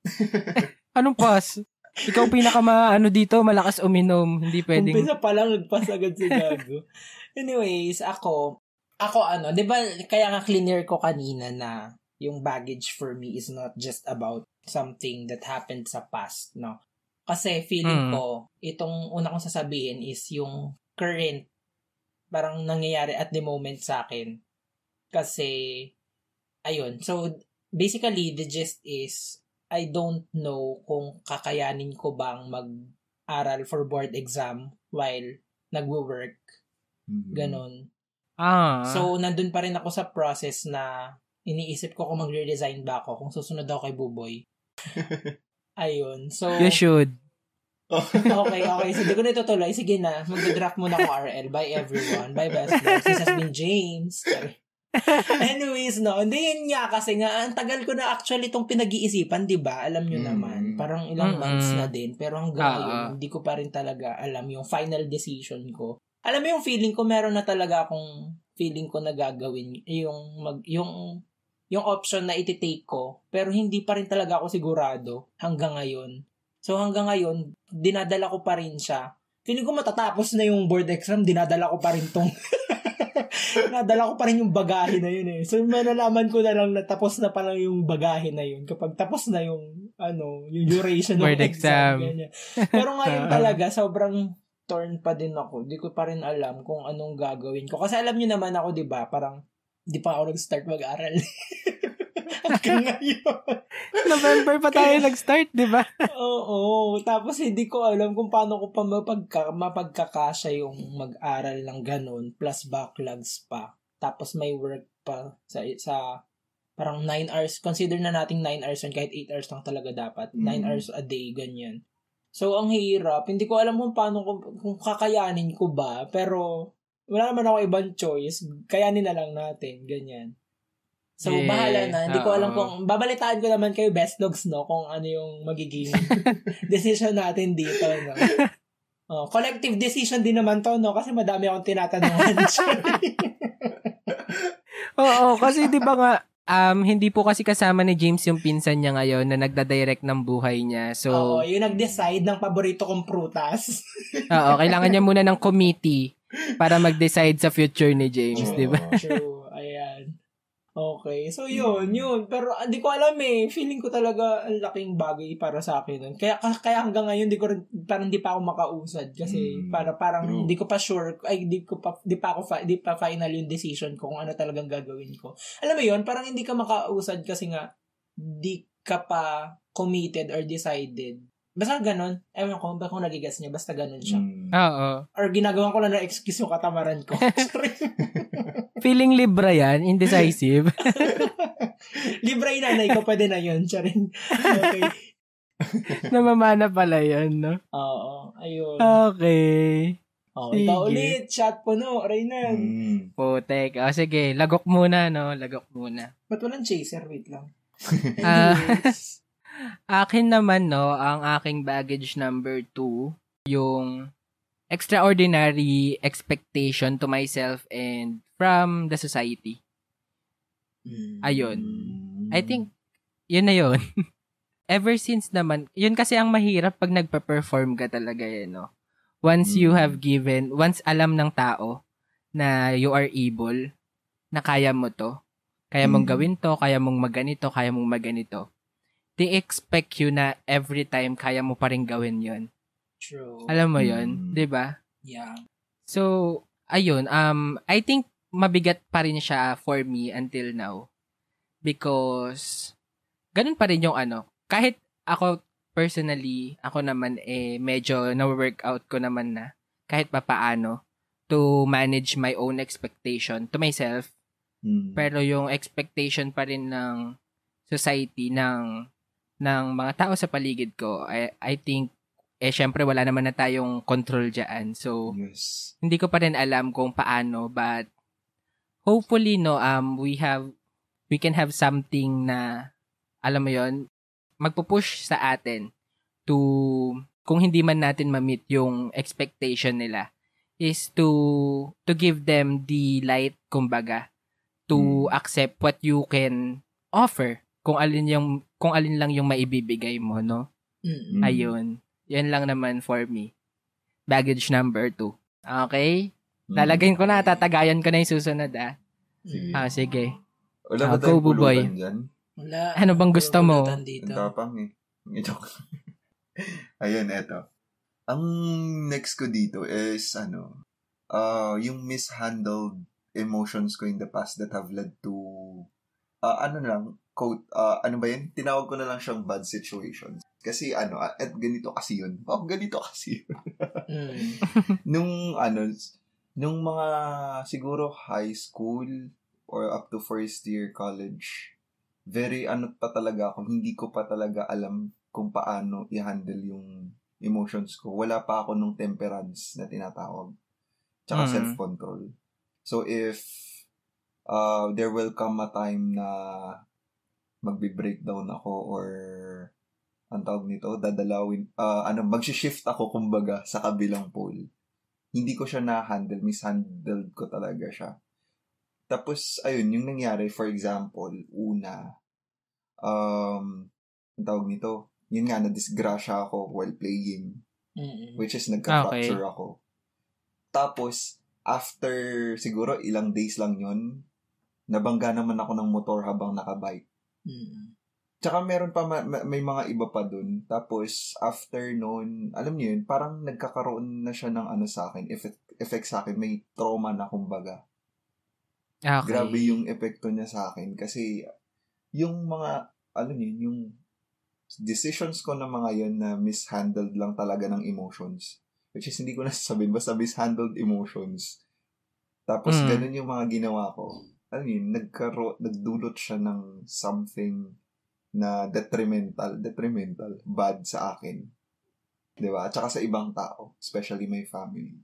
Anong pass? Ikaw pinaka ano dito, malakas uminom. Hindi pwedeng... Umpisa pa lang, nagpass agad si Gago. Anyways, ako, ako ano, di ba, kaya nga clear ko kanina na yung baggage for me is not just about something that happened sa past, no? Kasi feeling Mm. ko, itong una kong sasabihin is yung current, parang nangyayari at the moment sa akin. Kasi, ayun. So, basically, the gist is, I don't know kung kakayanin ko bang mag-aral for board exam while nagwo-work. Mhm. Ganon. Ah. So, nandun pa rin ako sa process na iniisip ko kung magre-resign ba ako, kung susunod ako kay Buboy. Ayun. So, you should. okay, okay. So, di ko na itutuloy. Sige na. Mag-drop muna ako RL. Bye, everyone. Bye, best friends. This has been James. Sorry. Anyways, no. Hindi yun nga kasi nga, ang tagal ko na actually itong pinag-iisipan, di ba? Alam nyo Mm. naman. Parang ilang Mm-mm. months na din. Pero hanggang ah. hindi ko pa rin talaga alam yung final decision ko. Alam mo yung feeling ko, meron na talaga akong feeling ko na gagawin. Yung, mag, yung, yung option na iti-take ko. Pero hindi pa rin talaga ako sigurado hanggang ngayon. So hanggang ngayon, dinadala ko pa rin siya. Feeling ko matatapos na yung board exam, dinadala ko pa rin tong Nadala ko pa rin yung bagahe na yun eh. So, malalaman ko na lang na tapos na pala yung bagahe na yun. Kapag tapos na yung, ano, yung duration ng Board exam. exam. Pero ngayon talaga, sobrang torn pa din ako. Di ko pa rin alam kung anong gagawin ko. Kasi alam niyo naman ako, di ba, parang di pa ako nag-start mag-aral. Hanggang ngayon. November pa tayo nag-start, di ba? Oo. Tapos hindi ko alam kung paano ko pa mapagka, mapagkakasya yung mag-aral ng ganun plus backlogs pa. Tapos may work pa sa sa parang 9 hours. Consider na nating 9 hours yun kahit 8 hours lang talaga dapat. 9 Mm. hours a day, ganyan. So, ang hirap. Hindi ko alam kung paano ko, kung kakayanin ko ba. Pero, wala naman ako ibang choice. Kayanin na lang natin. Ganyan. So, Yeah, bahala na. Hindi ko alam kung, babalitaan ko naman kayo best dogs, no? Kung ano yung magiging decision natin dito, no? Oh, collective decision din naman to, no? Kasi madami akong tinatanungan. Oo, kasi di ba nga, um, hindi po kasi kasama ni James yung pinsan niya ngayon na nagda-direct ng buhay niya. So, Oo, yung nag-decide ng paborito kong prutas. oo, kailangan niya muna ng committee para mag-decide sa future ni James, Oo. di ba? True. Okay. So, yun, yun. Pero, hindi ko alam eh. Feeling ko talaga ang laking bagay para sa akin nun. Kaya, kaya hanggang ngayon, di ko rin, parang di pa ako makausad. Kasi, Mm, para, parang, true. di ko pa sure, ay, di ko pa, di pa ako, fi- di pa final yung decision ko kung ano talagang gagawin ko. Alam mo yun, parang hindi ka makausad kasi nga, di ka pa committed or decided. Basta ganun. Ewan ko, ba kung nagigas niya, basta ganun siya. Mm. Oo. Or ginagawa ko lang na excuse yung katamaran ko. Feeling Libra yan, indecisive. Libre yung nanay ko, pwede na yun. Siya rin. Okay. Namamana pala yan, no? Oo, ayun. Okay. Oh, ikaw ulit, chat po no, Reynan. Mm. Putek. O, sige. Lagok muna, no? Lagok muna. Ba't walang chaser? Wait lang. Ah. Anyways. Akin naman, no, ang aking baggage number two, yung extraordinary expectation to myself and from the society. Ayun. Mm. I think, yun na yun. Ever since naman, yun kasi ang mahirap pag nagpa-perform ka talaga eh, no? Once you Mm. have given, once alam ng tao na you are able, na kaya mo to, kaya mong Mm. gawin to, kaya mong maganito, kaya mong maganito, they expect you na every time kaya mo pa rin gawin yon True. Alam mo yon Mm. 'di ba? Yeah. So, ayun, um, I think mabigat pa rin siya for me until now. Because, ganun pa rin yung ano, kahit ako, personally, ako naman eh medyo na-workout ko naman na kahit papaano to manage my own expectation to myself. Mm. Pero yung expectation pa rin ng society, ng, ng mga tao sa paligid ko, I, I think, eh syempre wala naman na tayong control dyan. So, yes. hindi ko pa rin alam kung paano, but hopefully, no, um, we have, we can have something na, alam mo yon magpupush sa atin to, kung hindi man natin ma-meet yung expectation nila, is to, to give them the light, kumbaga, to Hmm. accept what you can offer, kung alin yung, kung alin lang yung maibibigay mo, no? Mm. Mm. Ayun. Yan lang naman for me. Baggage number two. Okay? Mm. Lalagyan ko na, tatagayan ko na yung susunod ah. Sige. Ah, sige. Wala Ah, ba tayong pulutan dyan? Wala. Ano bang gusto mo? Dito. Ang tapang eh. Ayun, eto. Ang next ko dito is, ano, uh, yung mishandled emotions ko in the past that have led to, uh, ano lang, quote, uh, ano ba yun? Tinawag ko na lang siyang bad situations. Kasi ano, ah, at ganito kasi yun. Oh, ganito kasi yun. Mm. nung ano, nung mga siguro high school or up to first year college, very ano pa talaga ako, hindi ko pa talaga alam kung paano i-handle yung emotions ko. Wala pa ako nung temperance na tinatawag. Tsaka Mm. self-control. So if uh, there will come a time na magbe-breakdown ako or ang tawag nito, dadalawin, ah, ano, mag-shift ako kumbaga sa kabilang pole. Hindi ko siya na-handle, mishandled ko talaga siya. Tapos, ayun, yung nangyari, for example, una, um, ang tawag nito, yun nga, na-disgrasya ako while playing, Mm. which is nagka-fracture ako. Tapos, after siguro ilang days lang yun, nabangga naman ako ng motor habang nakabike. Mm. Tsaka meron pa, ma- ma- may mga iba pa dun. Tapos, after noon, alam niyo yun, parang nagkakaroon na siya ng ano sa akin, effect, effect sa akin, may trauma na kumbaga. Okay. Grabe yung epekto niya sa akin. Kasi, yung mga, alam niyo, yung decisions ko na mga yun na mishandled lang talaga ng emotions. Which is, hindi ko na sasabihin, basta mishandled emotions. Tapos, Mm. ganun yung mga ginawa ko. Niyo, yun, nagkaro, nagdulot siya ng something na detrimental, detrimental, bad sa akin. ba? At saka sa ibang tao, especially my family.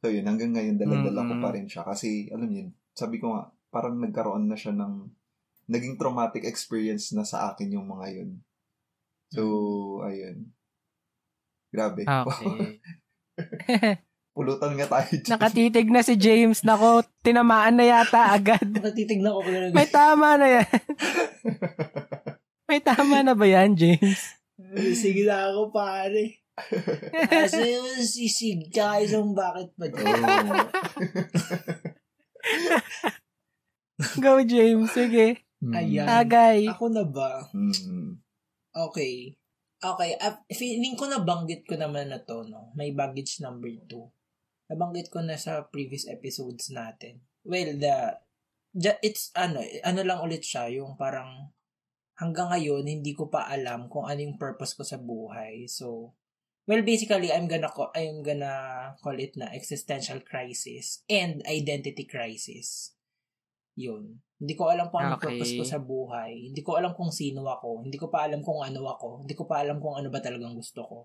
So yun, hanggang ngayon dala-dala ko Mm-mm. pa rin siya. Kasi, alam yun, sabi ko nga, parang nagkaroon na siya ng, naging traumatic experience na sa akin yung mga yun. So, ayun. Grabe. Okay. Pulutan nga tayo. dyan. Nakatitig na si James. Nako, tinamaan na yata agad. Natitignan ko kung May tama na yan. May tama na ba yan, James? Sige na ako, pare. Kasi yung sisig, tsaka isang bakit pa dyan. Go, James. Sige. Hmm. Ayan. Tagay. Ako na ba? Hmm. Okay. Okay. Uh, feeling ko nabanggit ko naman na to, no? May baggage number two. Nabanggit ko na sa previous episodes natin. Well, the, the it's, ano, ano lang ulit siya, yung parang, hanggang ngayon, hindi ko pa alam kung ano yung purpose ko sa buhay. So, well, basically, I'm gonna, I'm gonna call it na existential crisis and identity crisis. Yun. Hindi ko alam kung ano Okay. purpose ko sa buhay. Hindi ko alam kung sino ako. Hindi ko pa alam kung ano ako. Hindi ko pa alam kung ano ba talagang gusto ko.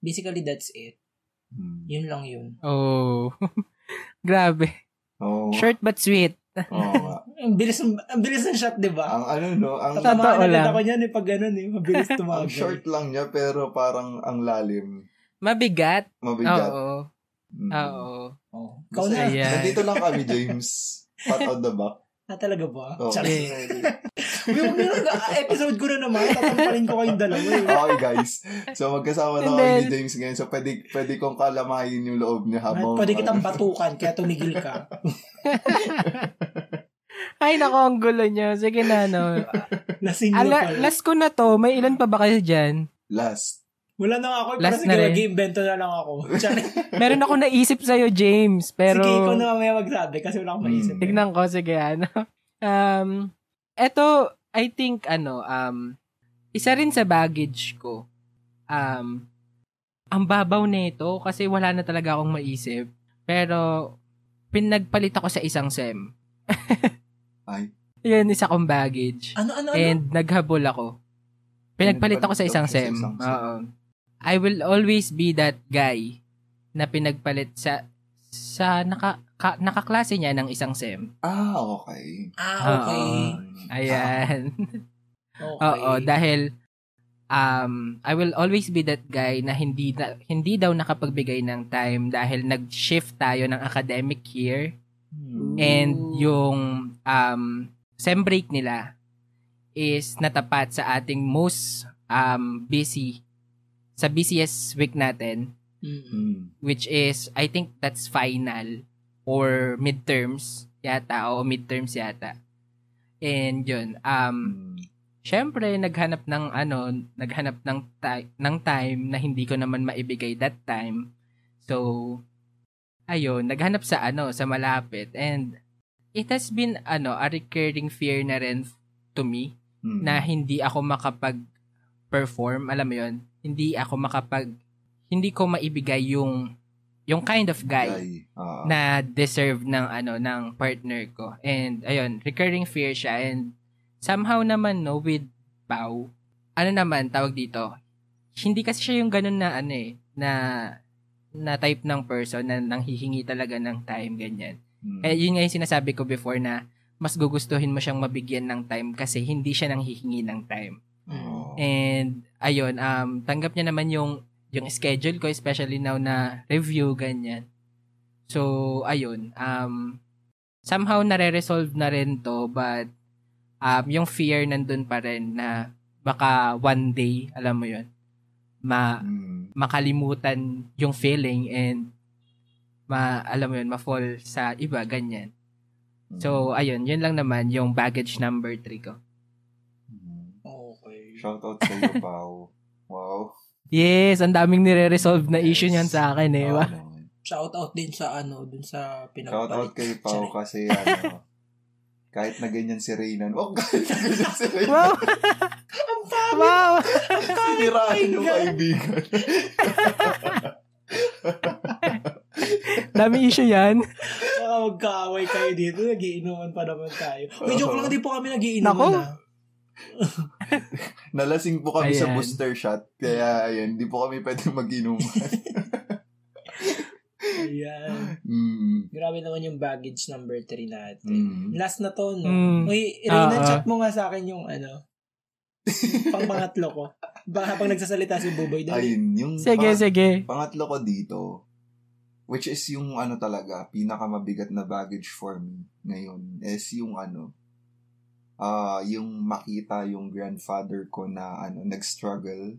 Basically, that's it. Hmm. Yun lang yun. Oh. Grabe. Oo. Short but sweet. Oo nga. Ang bilis, ang bilis ng shot, di ba? Ang ano no, ang, Tatamaan lang. agad ako niyan eh, pag ganun eh. Mabilis ang tumagal. short lang niya pero parang ang lalim. Mabigat. Mabigat. Oo. Mm. Oo. Oh. Ikaw na. Ayan. Nandito lang kami, James. Pat on the back. Ah, talaga ba? Oh. Eh. Yung, yung episode ko na naman, tatamparin ko kayong dalawa eh. okay, guys. So, magkasama na kami ni James ngayon. So, pwede, pwede kong kalamayin yung loob niya habang... Pwede kitang batukan, kaya tumigil ka. Ay, nako, ang gulo niyo. Sige na, no. Lasing na Ala, pala. last ko na to. May ilan pa ba kayo dyan? Last. Wala na ako, pero Last sige, na rin. mag-invento na lang ako. Meron ako naisip sa'yo, James. Pero... sige, ikaw na mamaya magsabi kasi wala akong maisip. Hmm. Tignan ko, sige, ano. Um, eto, I think, ano, um, isa rin sa baggage ko um, ang babaw nito kasi wala na talaga akong maisip. Pero, pinagpalit ako sa isang SEM. Ay. Yan, isa kong baggage. Ano, ano, ano? And naghabol ako. Pinagpalit ako isang SEM. sa isang SEM. Oo. I will always be that guy na pinagpalit sa sa naka, ka, nakaklase niya ng isang SEM. Ah, okay. ah, okay. Ayan. Okay. Oo, dahil um I will always be that guy na hindi na, hindi daw nakapagbigay ng time dahil nag-shift tayo ng academic year Hmm. and Ooh. yung um sem break nila is natapat sa ating most um busy sa busiest week natin Mm-mm. Hmm. which is I think that's final or midterms yata o midterms yata. And yun, um Hmm. syempre naghanap ng ano, naghanap ng ti- ng time na hindi ko naman maibigay that time. So ayun, naghanap sa ano, sa malapit and it has been ano, a recurring fear na rin to me Hmm. na hindi ako makapag-perform, alam mo 'yon, hindi ako makapag hindi ko maibigay yung yung kind of guy Guy. Ah. na deserve ng ano ng partner ko. And ayun, recurring fear siya and somehow naman no with Pau, ano naman tawag dito? Hindi kasi siya yung ganun na ano eh na na type ng person na nanghihingi talaga ng time ganyan. Hmm. Eh yun nga yung sinasabi ko before na mas gugustuhin mo siyang mabigyan ng time kasi hindi siya nanghihingi ng time. Oo. And ayun, um tanggap niya naman yung yung schedule ko especially now na review ganyan. So ayun, um somehow nare-resolve na rin to but um yung fear nandun pa rin na baka one day, alam mo 'yon, ma Hmm. makalimutan yung feeling and ma alam mo 'yun, ma-fall sa iba ganyan. So ayun, yun lang naman yung baggage number 3 ko. Hmm. Okay. Shoutout sa iyo, Pao. Wow. Yes, ang daming nire-resolve na issue Yes. niyan sa akin eh. Naman. Shout out din sa ano, dun sa pinagpalit. Shoutout kay Pao kasi ano, kahit na ganyan si Reynan, oh, kahit na ganyan si Reynan, Wow! Ang pangit! wow! sinirahin yung kaibigan. Dami issue yan. Baka magkaaway kayo dito. Nagiinuman pa naman tayo. Uy, joke lang, di po kami Nako. nagiinuman ah. Nalasing po kami sa Ayan. booster shot, kaya ayun, di po kami pwede mag-inuman. Ayan. mm. Grabe naman yung baggage number 3 natin. Mm. Last na to, no? Mm. Uy, Reyna, Ah, ah. chat mo nga sa akin yung ano, pang pangatlo ko. Ba, habang nagsasalita si Buboy. Dali. Ayun, yung Sige, pang- sige. pangatlo ko dito, which is yung ano talaga, pinakamabigat na baggage for me ngayon, is yung ano, ah yung makita yung grandfather ko na ano, nag-struggle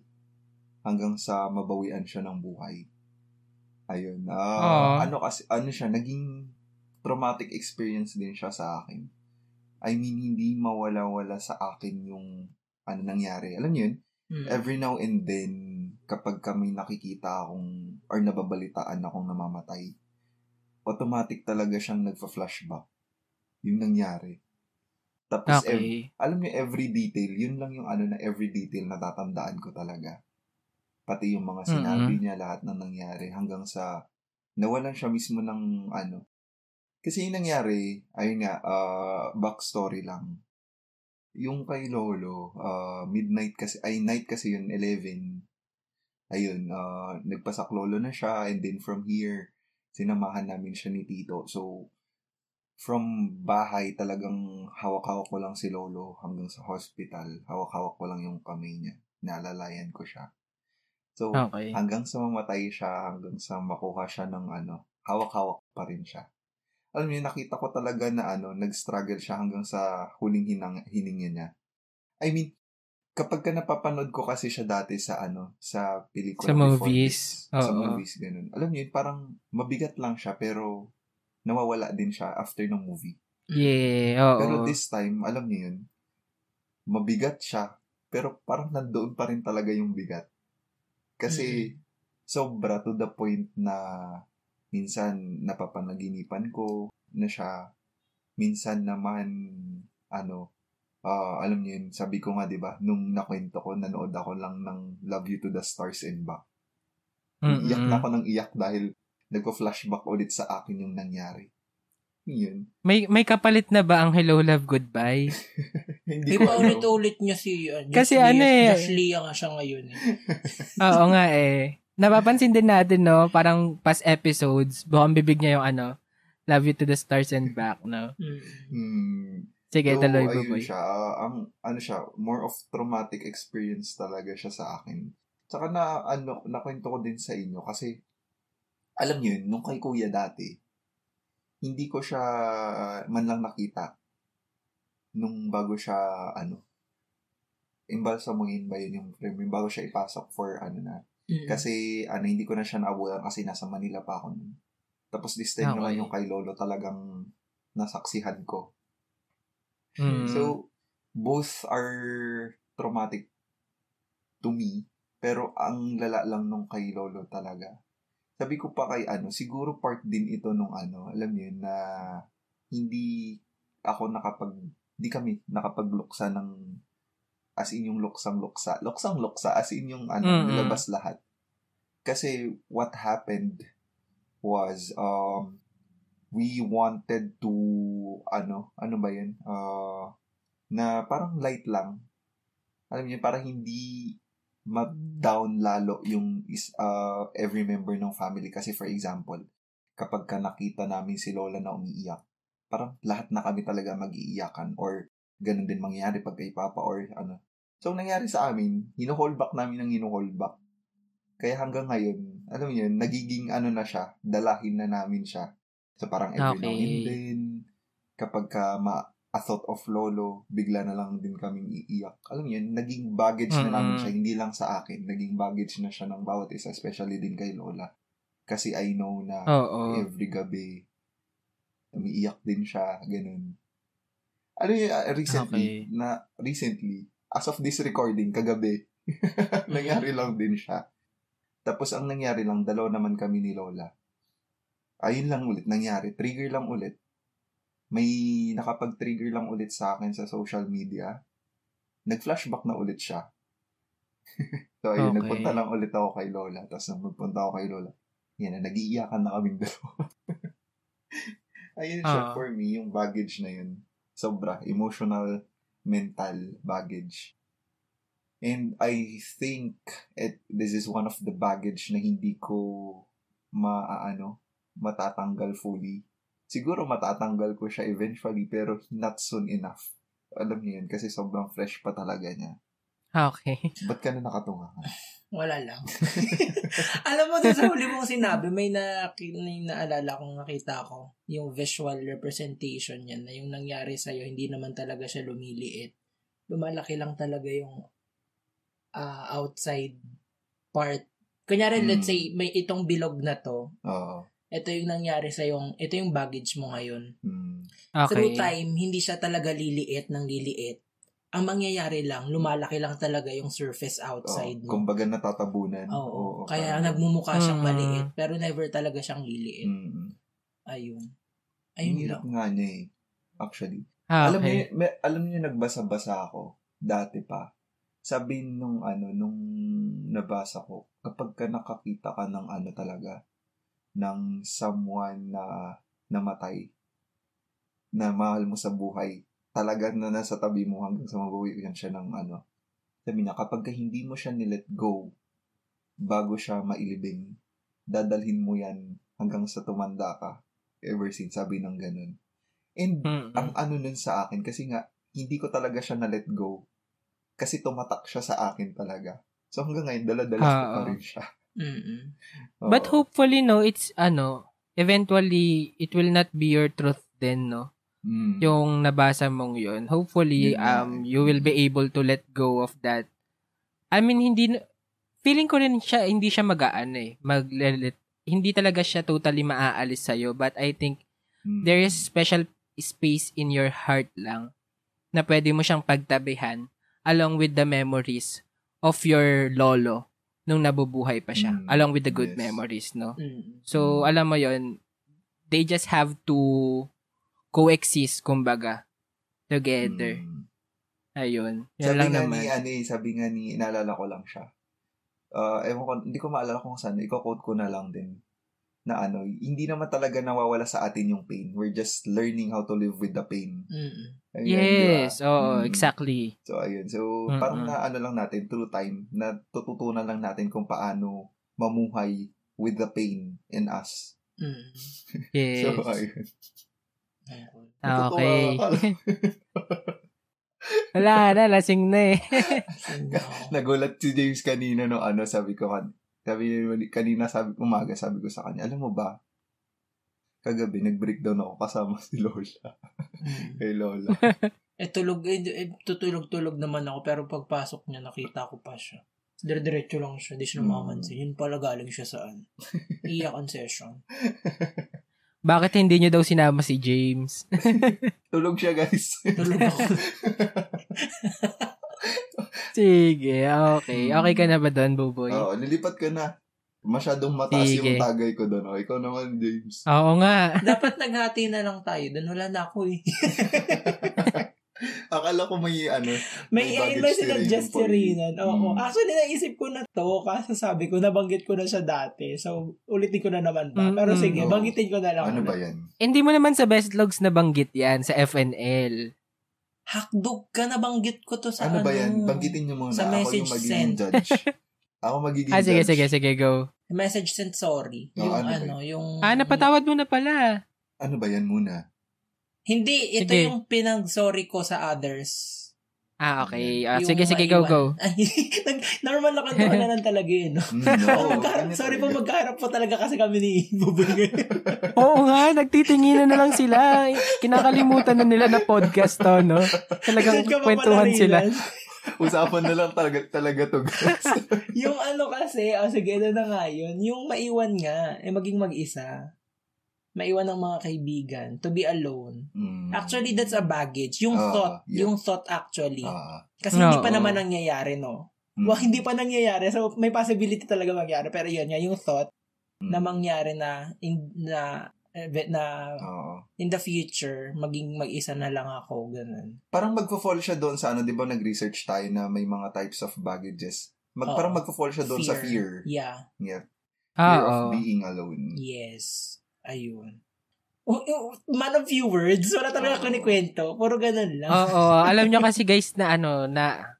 hanggang sa mabawian siya ng buhay. Ayun. Aw. ano kasi, ano siya, naging traumatic experience din siya sa akin. I mean, hindi mawala-wala sa akin yung ano nangyari. Alam niyo yun? Hmm. every now and then, kapag kami nakikita akong, or nababalitaan akong namamatay, automatic talaga siyang nagfa-flashback. Yung nangyari. Tapos, ev- Okay. alam niyo, every detail, yun lang yung ano na every detail na tatandaan ko talaga. Pati yung mga sinabi niya, lahat ng nangyari, hanggang sa, nawalan siya mismo ng ano. Kasi yung nangyari, ayun nga, uh, backstory lang yung kay Lolo, uh, midnight kasi, ay night kasi yun, 11. Ayun, uh, nagpasaklolo na siya and then from here, sinamahan namin siya ni Tito. So, from bahay talagang hawak-hawak ko lang si Lolo hanggang sa hospital. Hawak-hawak ko lang yung kamay niya. Naalalayan ko siya. So, Okay. hanggang sa mamatay siya, hanggang sa makuha siya ng ano, hawak-hawak pa rin siya. Alam niyo, nakita ko talaga na ano, nag-struggle siya hanggang sa huling hinang, hininga niya. I mean, kapag ka napapanood ko kasi siya dati sa ano, sa pelikula Sa before movies. this, sa movies, ganun. Alam niyo, parang mabigat lang siya, pero nawawala din siya after ng movie. Yeah, oo. Pero this time, alam niyo yun, mabigat siya, pero parang nandoon pa rin talaga yung bigat. Kasi, sobra to the point na minsan napapanaginipan ko na siya. Minsan naman, ano, ah, alam niyo yun, sabi ko nga, di ba, nung nakwento ko, nanood ako lang ng Love You to the Stars and Back. Mm-mm. Iyak na ako ng iyak dahil nagko-flashback ulit sa akin yung nangyari. Yun. May may kapalit na ba ang Hello Love Goodbye? Hindi Di ko ulit-ulit niya si uh, Kasi Josh ano Lee- eh. Josh Lee nga siya ngayon eh. Oo nga eh. Napapansin din natin, no? Parang past episodes, bukang bibig niya yung ano, Love You to the Stars and Back, no? Mm. Hmm. Sige, So, mo, ayun boy. siya. ah, ang, ano siya, more of traumatic experience talaga siya sa akin. Tsaka na, ano, nakwento ko din sa inyo kasi, alam niyo yun, nung kay kuya dati, hindi ko siya man lang nakita nung bago siya, ano, imbalsamuhin ba yun yung frame, yung bago siya ipasok for, ano na, Mm. kasi, ano, hindi ko na siya naabutan kasi nasa Manila pa ako nun. Tapos this time Okay. naman yung kay Lolo talagang nasaksihan ko. Mm. So, both are traumatic to me. Pero ang lala lang nung kay Lolo talaga. Sabi ko pa kay ano, siguro part din ito nung ano, alam niyo na hindi ako nakapag, hindi kami nakapagluksa ng as in yung luksang luksa. Luksang luksa, as in yung ano, Mm-mm. nilabas lahat. Kasi what happened was, um, we wanted to, ano, ano ba yun? Uh, na parang light lang. Alam niyo, parang hindi ma-down lalo yung is, uh, every member ng family. Kasi for example, kapag ka nakita namin si Lola na umiiyak, parang lahat na kami talaga mag-iiyakan or ganun din mangyayari pag kay Papa or ano. So, ang nangyari sa amin, hino-hold back namin ng hino-hold back. Kaya hanggang ngayon, alam niyo yun, nagiging ano na siya, dalahin na namin siya. So, parang every now and Okay. then, kapag ka ma a thought of lolo, bigla na lang din kaming iiyak. Alam niyo naging baggage na namin siya, hindi lang sa akin, naging baggage na siya ng bawat isa, especially din kay Lola. Kasi I know na Oo. every gabi, umiiyak din siya, ganun. Ano yung uh, recently, Okay. na recently, as of this recording, kagabi, nangyari lang din siya. Tapos ang nangyari lang, dalawa naman kami ni Lola. Ayun lang ulit, nangyari. Trigger lang ulit. May nakapag-trigger lang ulit sa akin sa social media. Nag-flashback na ulit siya. so, ayun, Okay. nagpunta lang ulit ako kay Lola. Tapos nang magpunta ako kay Lola, yan na, nag-iiyakan na kaming dalawa. ayun siya Ah. for me, yung baggage na yun. Sobra. Emotional, mental baggage. And I think it, this is one of the baggage na hindi ko maaano, matatanggal fully. Siguro matatanggal ko siya eventually pero not soon enough. Alam niyo yun kasi sobrang fresh pa talaga niya. Okay. Ba't ka na nakatunga? Wala lang. Alam mo, sa huli mong sinabi, may, na, may naalala kong nakita ko. Yung visual representation niya na yung nangyari sa'yo, hindi naman talaga siya lumiliit. Lumalaki lang talaga yung ah, outside part. Kunyari, Mm. let's say, may itong bilog na to. Oo. Ito yung nangyari sa yung, ito yung baggage mo ngayon. Hmm. Through Okay. time, hindi siya talaga liliit ng liliit. Ang mangyayari lang, lumalaki lang talaga yung surface outside Oo. mo. Kumbaga natatabunan. Oo. Oo, Kaya parang- nagmumukha siyang Mm. maliit, pero never talaga siyang liliit. Mm. Ayun. Ayun hirap lang. nga niya eh. Actually. Ah, Alam niyo, okay. may, alam niyo nagbasa-basa ako dati pa. Sabi nung ano, nung nabasa ko, kapag ka nakakita ka ng ano talaga, ng someone na namatay, na mahal mo sa buhay, talaga na nasa tabi mo hanggang sa mabuwi yan siya ng ano. Sabi niya, kapag ka hindi mo siya nilet go, bago siya mailibing, dadalhin mo yan hanggang sa tumanda ka. Ever since, sabi ng ganun. And Mm-mm. ang ano nun sa akin kasi nga hindi ko talaga siya na let go kasi tumatak siya sa akin talaga. So hanggang ngayon dala-dala ko Ah, pa oo. rin siya. Mm-mm. But hopefully, no, it's, ano, eventually, it will not be your truth then, no? Mm. Yung nabasa mong yun. Hopefully, nga um, you will be able to let go of that. I mean, hindi, feeling ko rin siya, hindi siya magaan eh. Mag, hindi talaga siya totally maaalis sa'yo. But I think, Mm. there is special space in your heart lang na pwede mo siyang pagtabihan along with the memories of your lolo nung nabubuhay pa siya. Mm, along with the good yes. memories, no? Mm-mm. So, Mm. alam mo yon they just have to coexist, kumbaga, together. Mm. Ayun. Yan Sabi lang nga naman. ni, ano eh, sabi nga ni, naalala ko lang siya. Uh, ewan ko, hindi ko maalala kung saan, iko-quote ko na lang din na ano, hindi naman talaga nawawala sa atin yung pain. We're just learning how to live with the pain. Mm. Ayun? Yes, oo, Mm. exactly. So, ayun. So, Mm-mm. parang na ano lang natin, through time, na tututunan lang natin kung paano mamuhay with the pain in us. Mm. Yes. So, ayun. Ah, okay. ka. Wala na, lasing na eh. Nagulat si James kanina no ano, sabi ko, sabi niya, kanina sabi, umaga, sabi ko sa kanya, alam mo ba, kagabi, nag-breakdown ako kasama si Lola. Mm. Kay Lola. Eh, tulog, eh, eh, tutulog-tulog naman ako, pero pagpasok niya, nakita ko pa siya. Dire-diretso lang siya, di siya Mm. namamansin. Yun pala galing siya saan? Iyak session. Bakit hindi nyo daw sinama si James? Tulog siya, guys. Tulog ako. Sige, okay. Hmm. Okay ka na ba doon, Buboy? Oo, lilipat ka na. Masyadong mataas Sige. yung tagay ko doon. O, ikaw naman, James. Oo nga. Dapat naghati na lang tayo. Doon wala na ako eh. Akala ko may, ano, May, May may, baggage may si sinuggest si Raymond. Rinan. Oo. Mm. Actually, naisip ko na to. Kaso sabi ko, nabanggit ko na siya dati. So, ulitin ko na naman ba? Mm-mm. Pero sige, Oo. banggitin ko na lang. ano ba yan? Hindi mo naman sa best logs nabanggit yan sa FNL. Hakdog ka, nabanggit ko to sa Ano ano. ba yan? Banggitin nyo muna. Sa Ako message yung magiging sent. judge. Ako magiging Ah, sige, judge. sige, sige, go. Message sent sorry. Oo, yung ano ano, yung... Ah, napatawad mo na pala. Ano ba yan muna? Hindi, ito Sige. yung pinag-sorry ko sa others. Ah, okay. Yung sige, sige, go, go. normal na kanto na lang talaga yun. No? Mm, no, Magkaharap- sorry po, magkaharap po talaga kasi kami ni Buboy ngayon. Oo nga, nagtitinginan na lang sila. Kinakalimutan na nila na podcast to, no? Talagang kwentuhan sila. Usapan na lang talaga, talaga to, guys. yung ano kasi, oh, sige, ano na nga yun, yung maiwan nga, eh maging mag-isa. Maiwan ng mga kaibigan, to be alone. Mm. Actually, that's a baggage. Yung Ah, thought, yeah. yung thought actually. Ah, Kasi hindi pa Oo. naman nangyayari, no? mm, Well, hindi pa nangyayari. So, may possibility talaga mangyari. Pero yun nga, yung thought mm, na mangyari na, in, na, eh, na oo. in the future, maging mag-isa na lang ako, ganun. Parang magfo-fall siya doon sa ano, di ba nag-research tayo na may mga types of baggages. Mag, Oo. parang magfo-fall siya doon sa fear. Yeah. Yeah. Ah, Fear of oo. being alone. Yes. Ayun. Oh, oh, man of few words. Wala talaga ako ni kwento. Puro ganun lang. Oo, alam nyo kasi guys na ano, na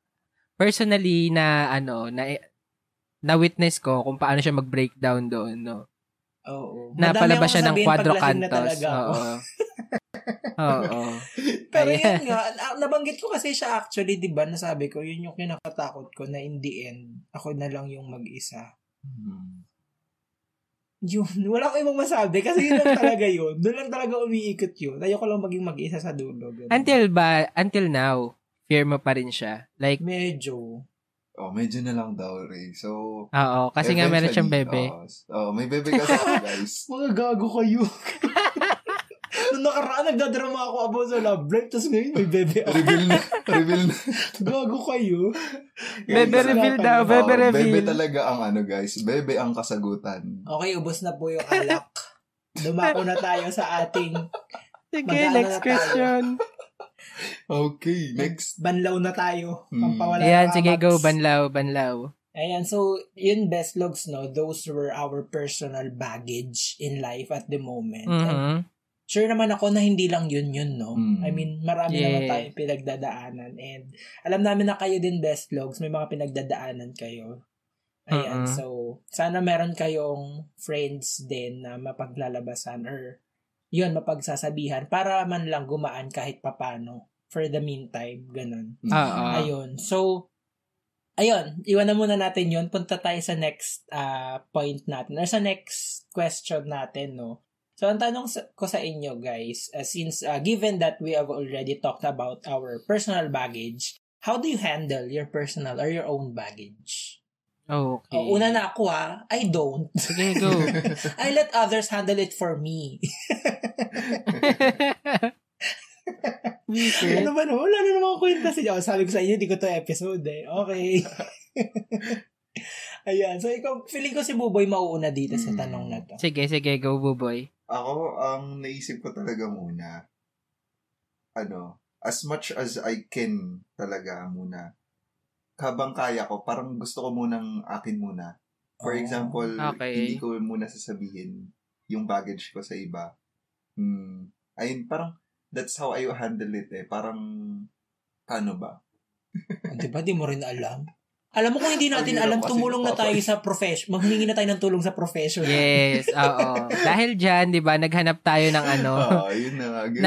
personally na ano, na na witness ko kung paano siya mag-breakdown doon, no. Oo. Na Madami palabas akong siya ng talaga ako. Oo. Oo. Pero Ayan. yun nga, na- nabanggit ko kasi siya actually, di ba, nasabi ko, yun yung kinakatakot ko na in the end, ako na lang yung mag-isa. Mm. Yun, wala akong ibang masabi kasi yun lang talaga yun. Doon lang talaga umiikot yun. Ayoko lang maging mag-isa sa dulo. ganun. Until ba, until now, fear mo pa rin siya. Like, Medyo. Oh, medyo na lang daw, Ray. So, oo, kasi nga meron siyang bebe. Oh, oh, may bebe kasi guys. Mga gago kayo. Nakaraan, nagdadrama ako about sa love life, tapos ngayon may bebe ako. reveal na. Reveal na. Gago kayo. Bebe reveal daw, bebe reveal. Bebe talaga ang ano, guys. Bebe ang kasagutan. Okay, ubos na po yung alak. Dumako na tayo sa ating Sige, next na tayo. question. Okay, next. banlaw na tayo. Hmm. Pampawala Ayan, ng sige, go, banlaw, banlaw. Ayan, so, yun best logs, no? Those were our personal baggage in life at the moment. And Mhm. Sure naman ako na hindi lang yun yun, no? Mm. I mean, marami Yeah. naman tayong pinagdadaanan. And alam namin na kayo din best logs, may mga pinagdadaanan kayo. Ayan, Mm-mm. so, sana meron kayong friends din na mapaglalabasan or yun, mapagsasabihan para man lang gumaan kahit papano for the meantime, ganun. Oo. Ayun. So, ayun, iwanan muna natin yun. Punta tayo sa next uh, point natin or sa next question natin, no? So, ang tanong sa, ko sa inyo, guys, uh, since uh, given that we have already talked about our personal baggage, how do you handle your personal or your own baggage? Okay. Oh, una na ako ha, I don't. Sige, go. I let others handle it for me. Ano ba no? Wala na namang kwenta sa oh, Sabi ko sa inyo, di ko to episode eh. Okay. Ayan. So, ikaw, feeling ko si Buboy mauuna dito sa Hmm. tanong na to. Sige, sige, go, Buboy. Ako, ang naisip ko talaga muna, ano, as much as I can talaga muna, habang kaya ko, parang gusto ko munang akin muna. For Oh. example, Okay. hindi ko muna sasabihin yung baggage ko sa iba. Hmm. Ayun, parang, that's how I handle it eh. Parang, paano ba? Oh, di ba? Di mo rin alam. Alam mo kung hindi natin alam, tumulong na tayo sa profession. Maghumingi na tayo ng tulong sa profession. Yes, oo. Dahil dyan, di ba, naghanap tayo ng ano, Ah, yun na talaga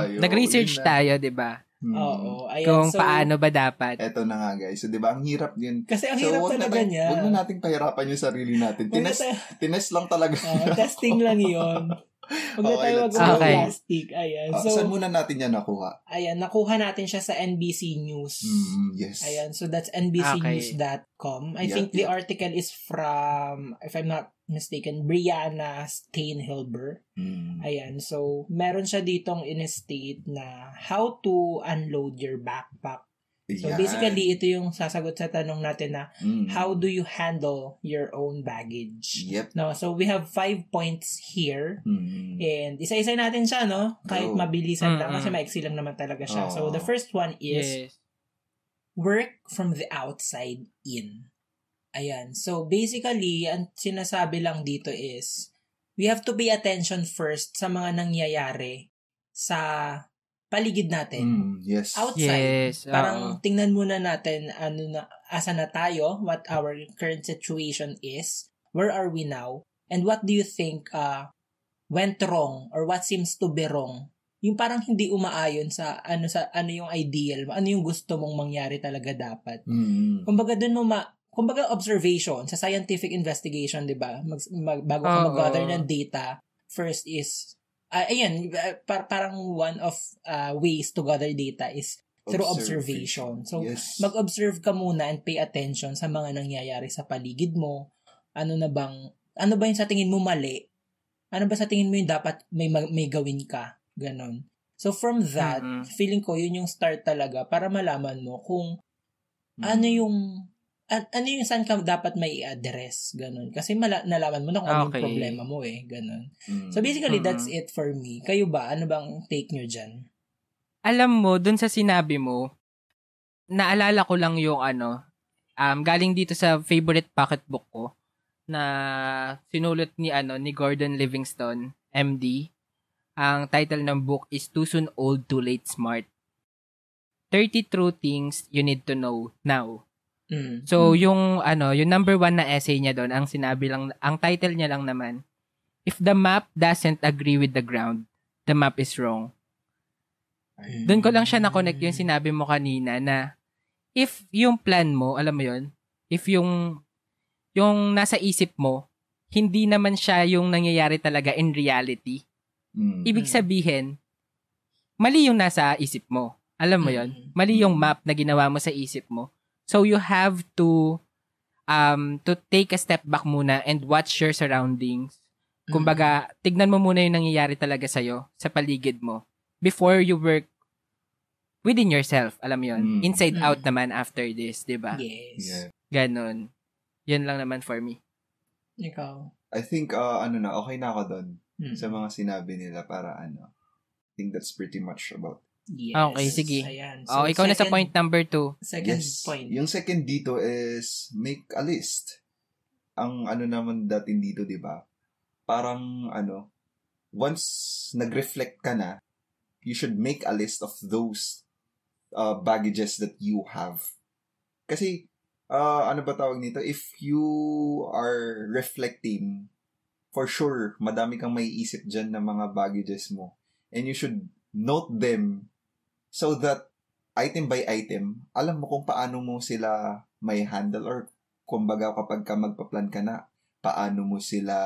tayo. nag-research Yun na. tayo, di ba? Hmm. Oo. Ayan, Kung so, paano ba dapat. Eto na nga guys. So, di ba, ang hirap din. Kasi ang so, hirap na, talaga tayo- niya. wag na nating pahirapan yung sarili natin. Na Tines, tines lang talaga. Oo, testing lang yun. Huwag na Okay, tayo wag. Okay. plastic. Ayan. Ah, So, saan muna natin yan nakuha? ayan, nakuha natin siya sa NBC News. Mm, yes. Ayan, so that's Okay. nbcnews.com. I Yeah, think the article is from, if I'm not mistaken, Brianna Steinhilber. Mm. Ayan, so meron siya ditong in-state na how to unload your backpack. So Yan. basically, ito yung sasagot sa tanong natin na Mm. how do you handle your own baggage? Yep. No, so we have five points here. Mm. And isa-isa natin siya, no? Kahit Go. mabilisan lang Mm-mm. kasi maiksi lang naman talaga siya. So Oo. the first one is Yes. work from the outside in. Ayan. So, basically, ang sinasabi lang dito is, we have to pay attention first sa mga nangyayari sa paligid natin. Mm, yes. Outside. Yes. Parang oo. tingnan muna natin ano na, asa na tayo, what our current situation is, where are we now, and what do you think uh, went wrong or what seems to be wrong. Yung parang hindi umaayon sa ano sa ano yung ideal, ano yung gusto mong mangyari talaga dapat. Mm. Kumbaga doon mo ma kumbaga observation sa scientific investigation, 'di ba? Mag, mag- bago ka mag-gather ng data, first is ah, ayan, uh, par- parang one of uh, ways to gather data is through observation. So yes. mag-observe ka muna and pay attention sa mga nangyayari sa paligid mo. Ano na bang ano ba yung sa tingin mo mali? Ano ba sa tingin mo yung dapat may ma- may gawin ka? Ganon. So from that, Mm-mm. feeling ko yun yung start talaga para malaman mo kung Mm. ano yung an- ano yung saan ka dapat may address ganun kasi mala- nalaman mo na kung ano Okay. yung problema mo eh ganun Mm. so basically Mhm. that's it for me kayo ba ano bang take nyo dyan Alam mo, dun sa sinabi mo, naalala ko lang yung ano, um, galing dito sa favorite pocketbook ko, na sinulat ni ano ni Gordon Livingston, MD. Ang title ng book is Too Soon Old, Too Late Smart. 30 True Things You Need to Know Now. Mm. So, yung ano, yung number one na essay niya doon, ang sinabi lang, ang title niya lang naman, If the map doesn't agree with the ground, the map is wrong. Doon ko lang siya na-connect yung sinabi mo kanina na if yung plan mo, alam mo yon if yung yung nasa isip mo, hindi naman siya yung nangyayari talaga in reality. Mm. Ibig Mm. sabihin, mali yung nasa isip mo. Alam mo yon Mm. Mali yung map na ginawa mo sa isip mo. So you have to um to take a step back muna and watch your surroundings. Kumbaga, tignan mo muna yung nangyayari talaga sa'yo, sa paligid mo, before you work within yourself. Alam mo yun? Mm. Inside Mm. out naman after this, di ba? yes Yeah. Ganon. Yun lang naman for me. ikaw I think, uh, ano na, okay na ako doon Mm. sa mga sinabi nila para ano. I think that's pretty much about yes. Okay, sige. Ayan. oh, ikaw na sa second- point number two. second yes. point Yung second dito is make a list. Ang ano naman datin dito, di ba? Parang ano, once nag-reflect ka na, you should make a list of those uh, baggages that you have. Kasi, uh, ano ba tawag nito? If you are reflecting, for sure, madami kang may isip dyan ng mga baggages mo. And you should note them so that item by item, alam mo kung paano mo sila may handle or kumbaga kapag ka magpa-plan ka na, paano mo sila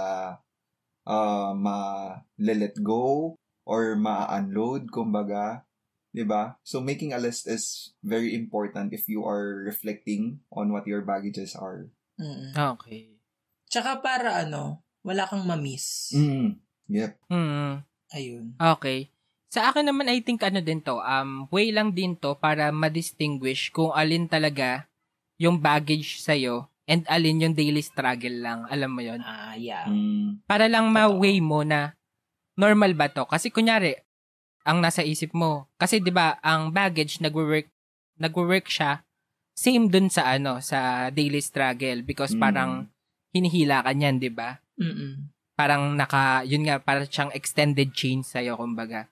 uh, ma-let go or ma-unload, kumbaga. 'di ba? So making a list is very important if you are reflecting on what your baggages are. Mm. Okay. tsaka para ano wala kang mamiss Mm. Yep. Hmm. ayun Okay. Sa akin naman, I think ano din to, um, way lang din to para ma-distinguish kung alin talaga yung baggage sa'yo and alin yung daily struggle lang. Alam mo yon ah yeah Mm. Para lang ma-weigh mo na normal ba to? Kasi kunyari, ang nasa isip mo. Kasi 'di ba, ang baggage nagwo-work nagwo-work siya same dun sa ano, sa daily struggle because Mm. parang hinihila ka niyan, 'di ba? Mm-mm. Parang naka yun nga para siyang extended chain sa kumbaga.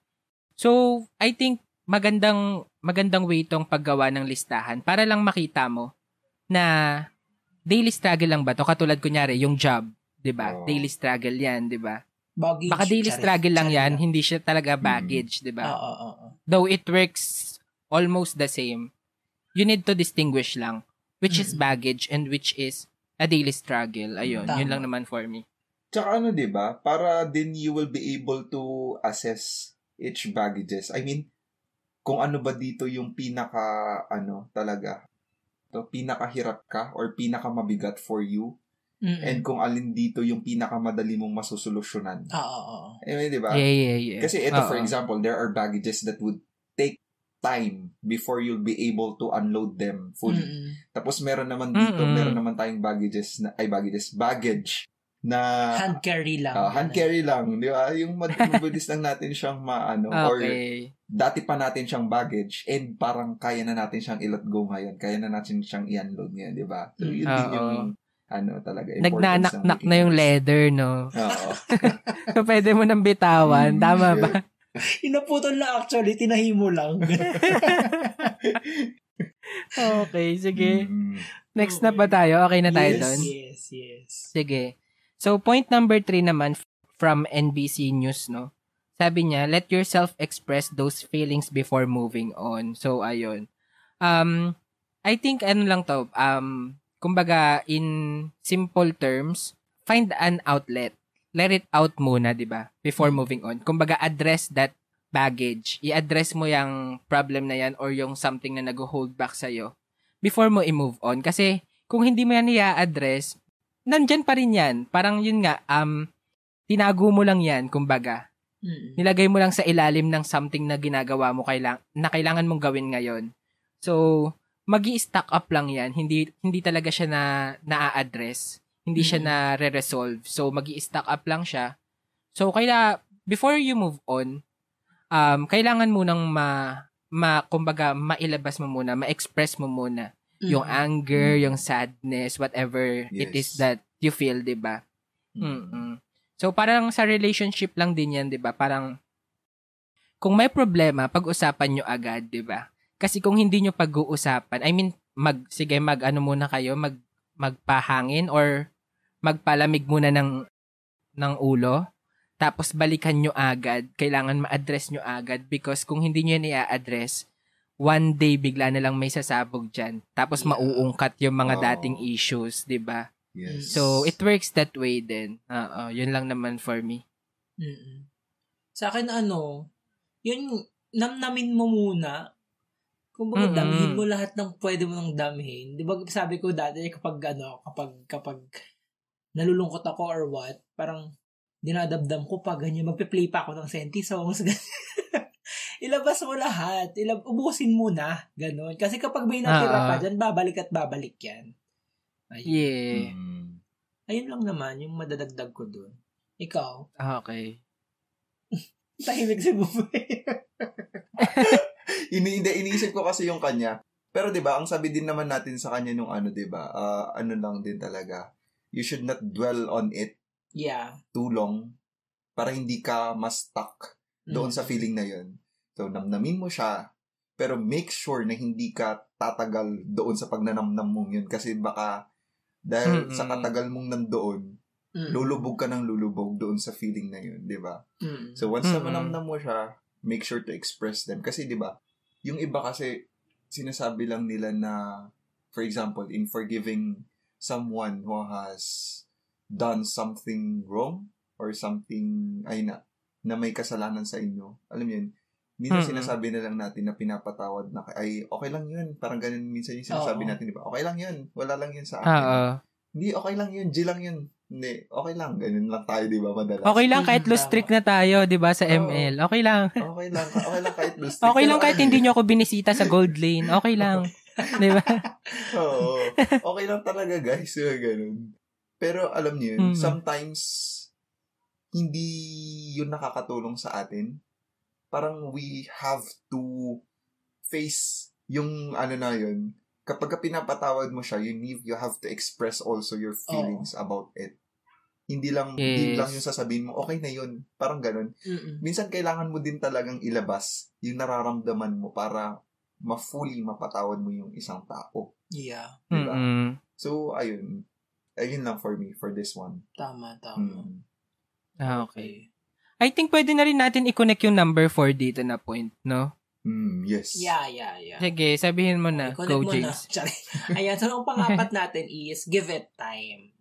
So, I think magandang magandang way tong paggawa ng listahan para lang makita mo na daily struggle lang ba to katulad kunyari yung job, 'di ba? Oo. Daily struggle 'yan, 'di ba? Baggage. Baka daily Charis. struggle lang Charis 'yan, hindi siya talaga Mm. baggage, 'di ba? Oo, oo, oo. Though it works almost the same, you need to distinguish lang which is Mm. baggage and which is a daily struggle. Ayun, Tama. yun lang naman for me. Tsaka ano, di ba? Para din you will be able to assess each baggages. I mean, kung ano ba dito yung pinaka, ano, talaga, to pinakahirap ka or pinakamabigat for you Mm-mm. and kung alin dito yung pinakamadali mong masusolusyonan. Oo, oo, oo. Eh, di ba? Yeah, yeah, yeah. Kasi ito, for Oo. example, there are baggages that would take time before you'll be able to unload them fully. Mm-mm. Tapos meron naman dito, Mm-mm. meron naman tayong baggages na, ay baggages, baggage na Hand carry lang. Ah, hand carry lang, di ba? Yung mabilis lang natin siyang maano or Okay. dati pa natin siyang baggage and parang kaya na natin siyang i-let go ngayon. Kaya na natin siyang i-unload ngayon, di ba? So, yun din Oo. yung ano talaga, importance ng Nagnanak-nak na yung leather, no? Oo. So, pwede mo nang bitawan. Mm. Tama ba? Inaputol na actually, tinahimo lang. Okay, sige. Mm. Next na ba tayo? Okay na tayo yes, doon? yes, yes. Sige. So, point number three naman from NBC News, no? Sabi niya, let yourself express those feelings before moving on. So, ayun. Um, I think, ano lang to, um, kumbaga, in simple terms, find an outlet. Let it out muna, di ba? Before moving on. Kumbaga, address that baggage. I-address mo yung problem na yan or yung something na nag-hold back sa'yo before mo i-move on. Kasi, kung hindi mo yan i-address, nandyan pa rin yan. Parang yun nga, um, tinago mo lang yan, kumbaga. Mm. Nilagay mo lang sa ilalim ng something na ginagawa mo kailang, na kailangan mong gawin ngayon. So, magi stack up lang yan. Hindi hindi talaga siya na na-address. Hindi siya Mm. na re-resolve. So, magi stack up lang siya. So, kaila, before you move on, um, kailangan mo nang ma, ma, kumbaga, mailabas mo muna, ma-express mo muna yung Mm. anger, Mm. yung sadness, whatever it is Yes. that you feel, 'di ba? Mm. So parang sa relationship lang din 'yan, 'di ba? Parang kung may problema, pag-usapan nyo agad, 'di ba? Kasi kung hindi nyo pag-uusapan, I mean, mag sige, mag ano muna kayo, mag magpahangin or magpalamig muna ng ng ulo. Tapos balikan nyo agad. Kailangan ma-address nyo agad because kung hindi nyo yan i-address, one day bigla na lang may sasabog dyan. Tapos Yeah. mauungkat yung mga Oo. dating issues, 'di ba? Yes. So, it works that way din. Oo, yun lang naman for me. Mm-mm. Sa akin, ano, yun, namnamin mo muna. Kung baga, Mm-mm. damhin mo lahat ng pwede mo nang damhin. Di ba sabi ko dati, kapag, ano, kapag, kapag nalulungkot ako or what, parang dinadabdam ko pa, ganyan, magpe-play pa ako ng senti songs. Ilabas mo lahat. Ilab ubusin mo na. Ganon. Kasi kapag may natira Ah, pa ah. dyan, babalik at babalik yan. Ayun. Yeah. Mm. Ayun lang naman, yung madadagdag ko dun. Ikaw, Okay. tahimik si Buboy. Ini hindi iniisip ko kasi yung kanya. Pero 'di ba, ang sabi din naman natin sa kanya nung ano, 'di ba? ah, ano lang din talaga. You should not dwell on it yeah. too long para hindi ka mas stuck doon Mm. sa feeling na 'yon. So namnamin mo siya, pero make sure na hindi ka tatagal doon sa pagnanamnam mong 'yun kasi baka dahil Mm-mm. sa katagal mong nandoon, Mm. lulubog ka ng lulubog doon sa feeling na 'yun, 'di ba? Mm. So once na Mm-mm. manamnam mo siya, make sure to express them. Kasi 'di ba, yung iba kasi sinasabi lang nila na for example, in forgiving someone who has done something wrong or something ay na na may kasalanan sa inyo. Alam mo yun, minsan Mm-mm. sinasabi na lang natin na pinapatawad na ay okay lang yun. Parang ganun minsan yung sinasabi Oo. natin, di ba? Okay lang yun. Wala lang yun sa akin. Oo. Hindi, okay lang yun. G lang yun. Hindi, okay lang. Ganun lang tayo, di ba? Madalas. Okay lang kahit loose streak na tayo, 'di ba, sa Oo. ML. Okay lang. Okay lang. Okay lang kahit loose. Okay lang kahit hindi nyo ako binisita sa Gold Lane. Okay lang. 'Di ba? Oo. Okay lang talaga, guys. Yung ganun. Pero alam niyo yun, sometimes hindi yun nakakatulong sa atin. Parang we have to face yung ano na yun. Kapag ka pinapatawad mo siya, you need, you have to express also your feelings about it. Hindi lang, hindi Yes. lang yung sasabihin mo, okay na yun. Parang ganun. Mm-mm. Minsan kailangan mo din talagang ilabas yung nararamdaman mo para ma-fully mapatawad mo yung isang tao. Yeah. Diba? Mm-mm. So, ayun. Ayun lang for me, for this one. Tama, tama. Mm. Ah, okay. I think pwede na rin natin i-connect yung number 4 dito na point, no? Mm, yes. Yeah, yeah, yeah. Sige, sabihin mo na. Connect Go, mo na. James. Sorry. Ayan, so ang pangapat natin is give it time.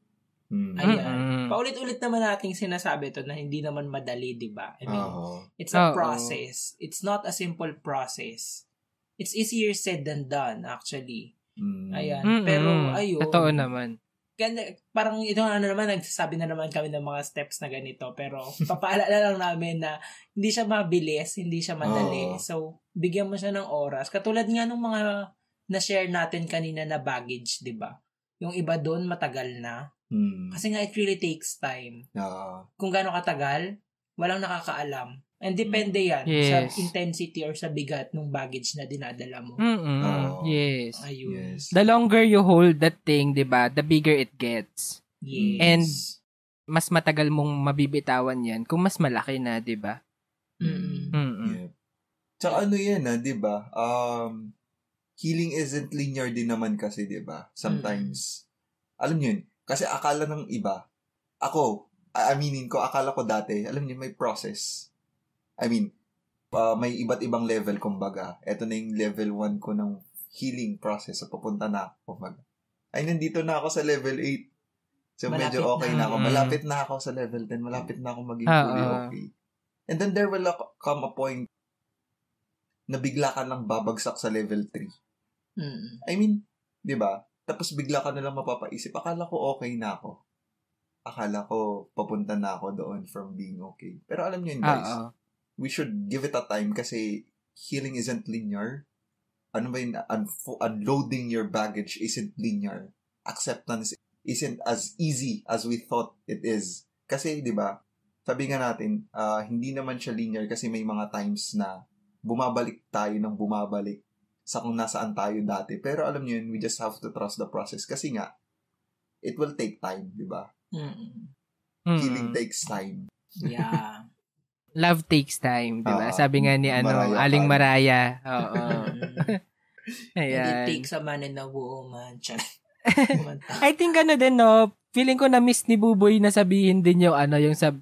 Mm. Ayan. Paulit-ulit naman nating sinasabi to na hindi naman madali, di ba? I mean, Oo. it's a Oo. process. It's not a simple process. It's easier said than done, actually. Mm. Ayan. Mm-mm. Pero, ayun. Totoo naman. Ganda, parang ito ano naman, nagsasabi na naman kami ng mga steps na ganito. Pero, papaalala lang namin na hindi siya mabilis, hindi siya madali. Oo. So, bigyan mo siya ng oras. Katulad nga nung mga na-share natin kanina na baggage, di ba? Yung iba doon, matagal na. Mm. Kasi nga, it really takes time. Ah. Kung gaano katagal, walang nakakaalam. And depende yan sa Yes. intensity or sa bigat ng baggage na dinadala mo. Mm-mm. Oo. Yes. Ayun. Yes. The longer you hold that thing, 'di ba, the bigger it gets. Yes. And mas matagal mong mabibitawan 'yan kung mas malaki na, 'di ba? Mm-mm. Mm. Yeah. Tsaka ano yan ah, di ba? Um, healing isn't linear din naman kasi, di ba? Sometimes, alam niyo yun, kasi akala ng iba, ako, aminin ko, akala ko dati, alam niyo, may process. I mean, uh, may iba't ibang level, kumbaga. Ito na yung level 1 ko ng healing process. So, papunta na ako, kumbaga. Ay, nandito na ako sa level 8. So, medyo Malapit okay na. na ako. Mm. Malapit na ako sa level 10. Malapit na ako maging Ah, fully ah. okay. And then there will come a point na bigla ka lang babagsak sa level 3. Mm-mm. I mean, 'di ba? Tapos bigla ka na lang mapapaisip, akala ko okay na ako. Akala ko papunta na ako doon from being okay. Pero alam niyo yun, guys, Oo. We should give it a time kasi healing isn't linear. Ano ba yun? Unfo- unloading your baggage isn't linear. Acceptance isn't as easy as we thought it is. Kasi, di ba, sabi nga natin, ah, hindi naman siya linear kasi may mga times na bumabalik tayo ng bumabalik sa kung nasaan tayo dati. Pero alam niyo yun, we just have to trust the process kasi nga, it will take time, di ba? Mm. Healing takes time. Yeah. Love takes time, 'di ba? Oo. Sabi nga ni ano, Mariah Aling Carey. Maraya. Oo. And it Ayan. takes a man and a woman. I think ano din no, feeling ko na miss ni Buboy na sabihin din yung ano yung sab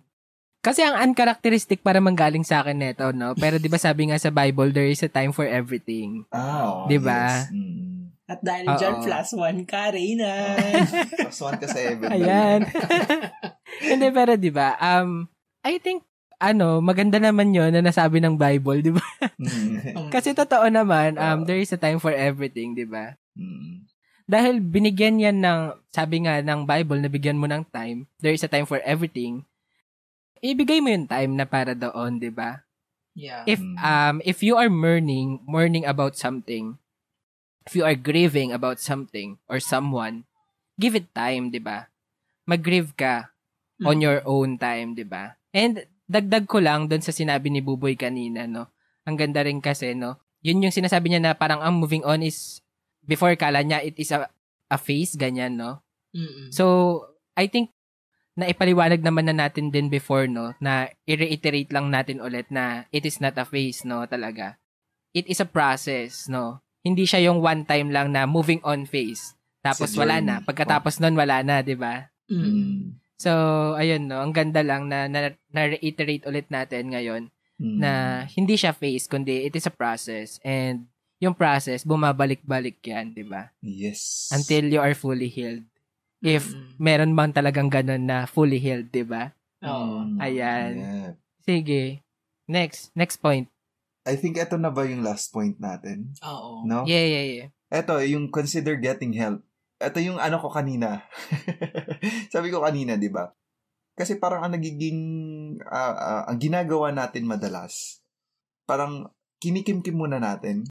kasi ang uncharacteristic para manggaling sa akin neto, no? Pero 'di ba sabi nga sa Bible, there is a time for everything. Ah, Di ba? Yes. Mm. At dahil Oo. dyan, plus one ka, Reyna. Plus one ka sa. Ayan. Hindi pero 'di ba? Um I think ano, maganda naman 'yon na nasabi ng Bible, 'di ba? Mm. Kasi totoo naman, um there is a time for everything, 'di ba? Mm. Dahil binigyan yan ng, sabi nga ng Bible, na bigyan mo ng time, there is a time for everything, ibigay mo yung time na para doon, di ba? yeah. If, Mm. um, if you are mourning, mourning about something, if you are grieving about something or someone, give it time, di ba? Mag-grieve ka on your own time, di ba? And dagdag ko lang doon sa sinabi ni Buboy kanina, no? Ang ganda rin kasi, no? Yun yung sinasabi niya na parang ang moving on is, before kala niya it is a, a phase, ganyan, no? Mm-mm. So, I think, na ipaliwanag naman na natin din before, no? Na i-reiterate lang natin ulit na it is not a phase, no? Talaga. It is a process, no? Hindi siya yung one time lang na moving on phase. Tapos wala na. Pagkatapos nun, wala na, di ba? Mm. So, ayun, no? Ang ganda lang na, na, na-reiterate ulit natin ngayon Mm. na hindi siya phase, kundi it is a process. And yung process, bumabalik-balik yan, di ba? Yes. Until you are fully healed. If Mm-mm. meron bang talagang ganun na fully healed, di ba? Oo. Mm. Ayan. Yeah. Sige. Next. Next point. I think ito na ba yung last point natin? Oo. No? Yeah, yeah, yeah. Ito, yung consider getting help. Ito yung ano ko kanina. Sabi ko kanina, di ba? Kasi parang ang nagiging, ah, ah, ang ginagawa natin madalas, parang kinikimkim muna natin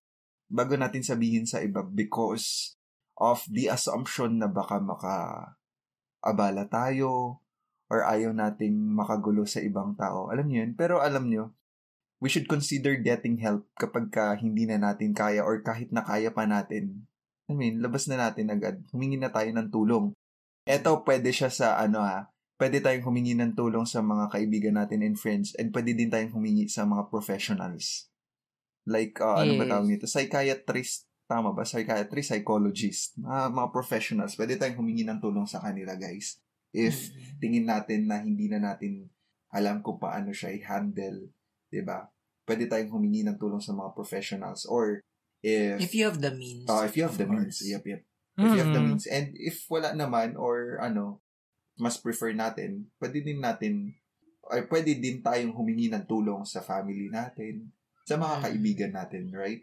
bago natin sabihin sa iba because of the assumption na baka maka abala tayo or ayaw nating makagulo sa ibang tao. Alam niyo yun? Pero alam niyo, we should consider getting help kapag ka hindi na natin kaya or kahit na kaya pa natin. I mean, labas na natin agad. Humingi na tayo ng tulong. Eto, pwede siya sa ano ha, pwede tayong humingi ng tulong sa mga kaibigan natin and friends and pwede din tayong humingi sa mga professionals. Like, uh, ano ba Yes. tawag nito? Psychiatrist, tama ba? Psychiatrist, psychologist, mga, mga professionals. Pwede tayong humingi ng tulong sa kanila, guys. If tingin natin na hindi na natin alam kung paano siya i-handle, 'di ba? Pwede tayong humingi ng tulong sa mga professionals or if If you have the means. uh, if you have the means, course. yep, yep. If you have the means and if wala naman or ano, mas prefer natin, pwede din natin ay pwede din tayong humingi ng tulong sa family natin, sa mga Mm. kaibigan natin, right?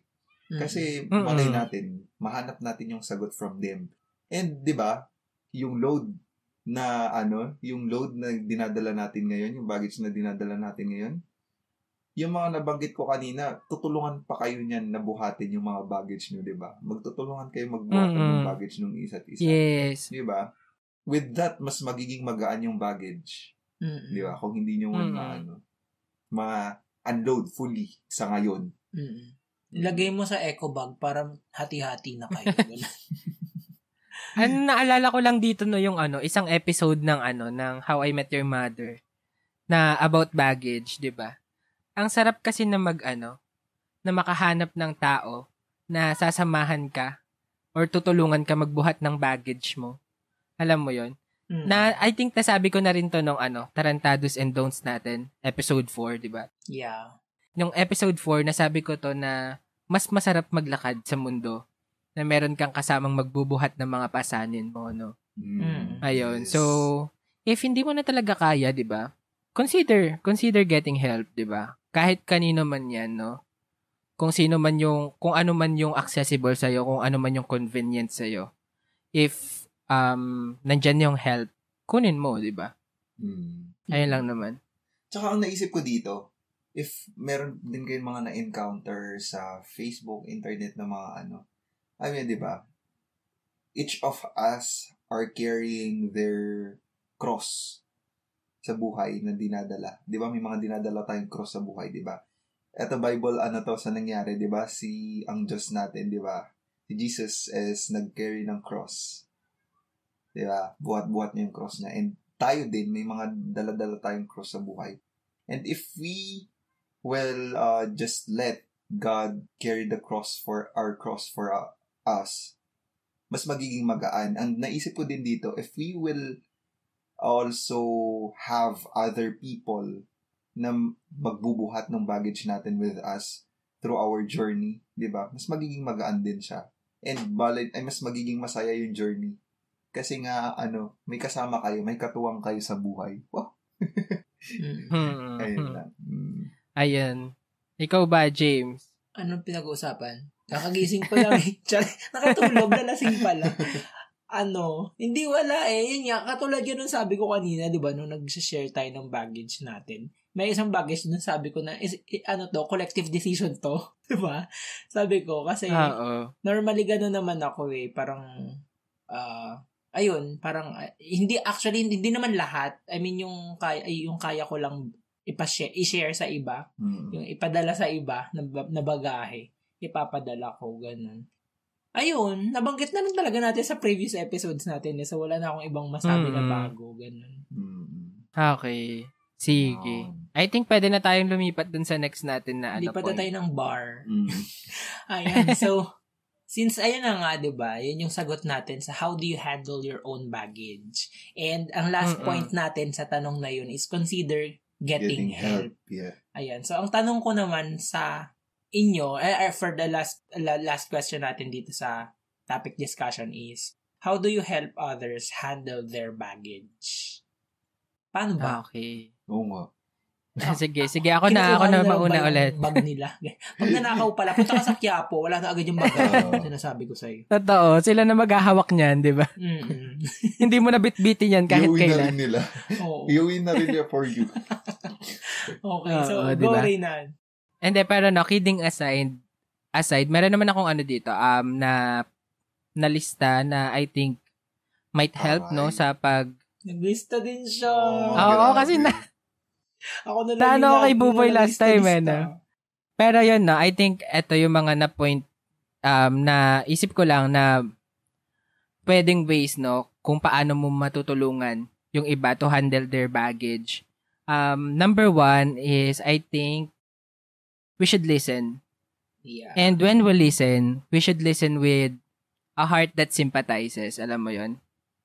Mm. Kasi malay natin, mahanap natin yung sagot from them. And 'di ba, yung load na ano, yung load na dinadala natin ngayon, yung baggage na dinadala natin ngayon, yung mga nabanggit ko kanina, tutulungan pa kayo niyan na buhatin yung mga baggage nyo, 'di ba? Magtutulungan kayo magbuhat Mm-mm. ng baggage ng isa't isa. Yes. 'Di ba? With that, mas magiging magaan yung baggage. Mm-mm. 'Di ba? Kung hindi nyo man Mm-mm. maano, ma-unload fully sa ngayon. Mm-mm. Ilagay mo sa eco bag para hati-hati na kayo. Ano naalala ko lang dito no yung ano, isang episode ng ano ng How I Met Your Mother na about baggage, 'di ba? Ang sarap kasi na mag ano, na makahanap ng tao na sasamahan ka or tutulungan ka magbuhat ng baggage mo. Alam mo 'yon? Mm. Na I think nasabi ko na rin to nung ano, Tarantados and Don'ts natin, episode 4, 'di ba? yeah. Nung episode 4, nasabi ko to na mas masarap maglakad sa mundo na meron kang kasamang magbubuhat ng mga pasanin mo, no? Mm. Ayun. Yes. So, if hindi mo na talaga kaya, 'di ba? Consider, consider getting help, 'di ba? Kahit kanino man 'yan, no? Kung sino man yung kung ano man yung accessible sa kung ano man yung convenient sa If um nandiyan yung help, kunin mo, 'di ba? Mm. Ayun lang naman. Tsaka ang naisip ko dito, if meron din kayong mga na-encounter sa Facebook, internet na mga ano, I mean, di ba? Each of us are carrying their cross sa buhay na dinadala. Di ba? May mga dinadala tayong cross sa buhay, di ba? Eto Bible, ano to, sa nangyari, di ba? Si, ang Diyos natin, di ba? Si Jesus is nag-carry ng cross. Di ba? Buhat-buhat niya yung cross niya. And tayo din, may mga dala-dala tayong cross sa buhay. And if we will uh, just let God carry the cross for our cross for uh, us, mas magiging magaan. Ang naisip ko din dito, if we will also have other people na magbubuhat ng baggage natin with us through our journey, di ba? Mas magiging magaan din siya. And balay, ay mas magiging masaya yung journey. Kasi nga, ano, may kasama kayo, may katuwang kayo sa buhay. Wow, Mm. Hmm. ayun lang. Mm. Ayun. Ikaw ba, James? Anong pinag-uusapan? Kakagising ko lang eh. Nakatulog na lasing pala. Ano, hindi wala eh. Yun nga, katulad yun sabi ko kanina, di ba, nung nag-share tayo ng baggage natin. May isang baggage nung sabi ko na, is, i- ano to, collective decision to. Di ba? Sabi ko, kasi Ah, Oo. normally gano'n naman ako eh. Parang, ah, ayun, parang, ah, hindi, actually, hindi naman lahat. I mean, yung kaya, ay, yung kaya ko lang ipashare, i-share sa iba Mm. yung ipadala sa iba na, na bagahe, ipapadala ko, ganun. Ayun, nabanggit na rin talaga natin sa previous episodes natin eh, so wala na akong ibang masabi na Mm. bago, ganun. Mm. Okay. Sige. Um, I think pwede na tayong lumipat dun sa next natin na ano Lipat na tayo ng bar. Mm. Ayan, so, since ayun na nga, di ba, yun yung sagot natin sa how do you handle your own baggage. And ang last Mm-mm. point natin sa tanong na yun is consider getting, help. Yeah. Ayan. So, ang tanong ko naman sa inyo, eh, eh, for the last la- last question natin dito sa topic discussion is, how do you help others handle their baggage? Paano ba? Okay. Oo nga. sige, sige. Ako na, ako na mauna ba yung ulit. bag nila. Pag nanakaw pala, punta ka sa Quiapo, wala na agad yung bag. Sinasabi ko sa'yo. Totoo, sila na maghahawak niyan, di ba? Hindi mo na bitbitin yan kahit Iuwi na kailan. rin nila. Oo. Iuwi na rin nila for you. Okay, so go diba? Reynan. And then, pero no, kidding aside, aside, meron naman akong ano dito, um, na, na lista na I think might help, no, Alright. sa pag, Naglista din siya. Oh, Oo, grabe. kasi na- Ako na lang ako kay Buboy na last time, eh, no? Pero yun no, I think ito yung mga na point um, na isip ko lang na pwedeng ways no kung paano mo matutulungan yung iba to handle their baggage. Um, number one is I think we should listen. Yeah. And when we listen, we should listen with a heart that sympathizes. Alam mo yon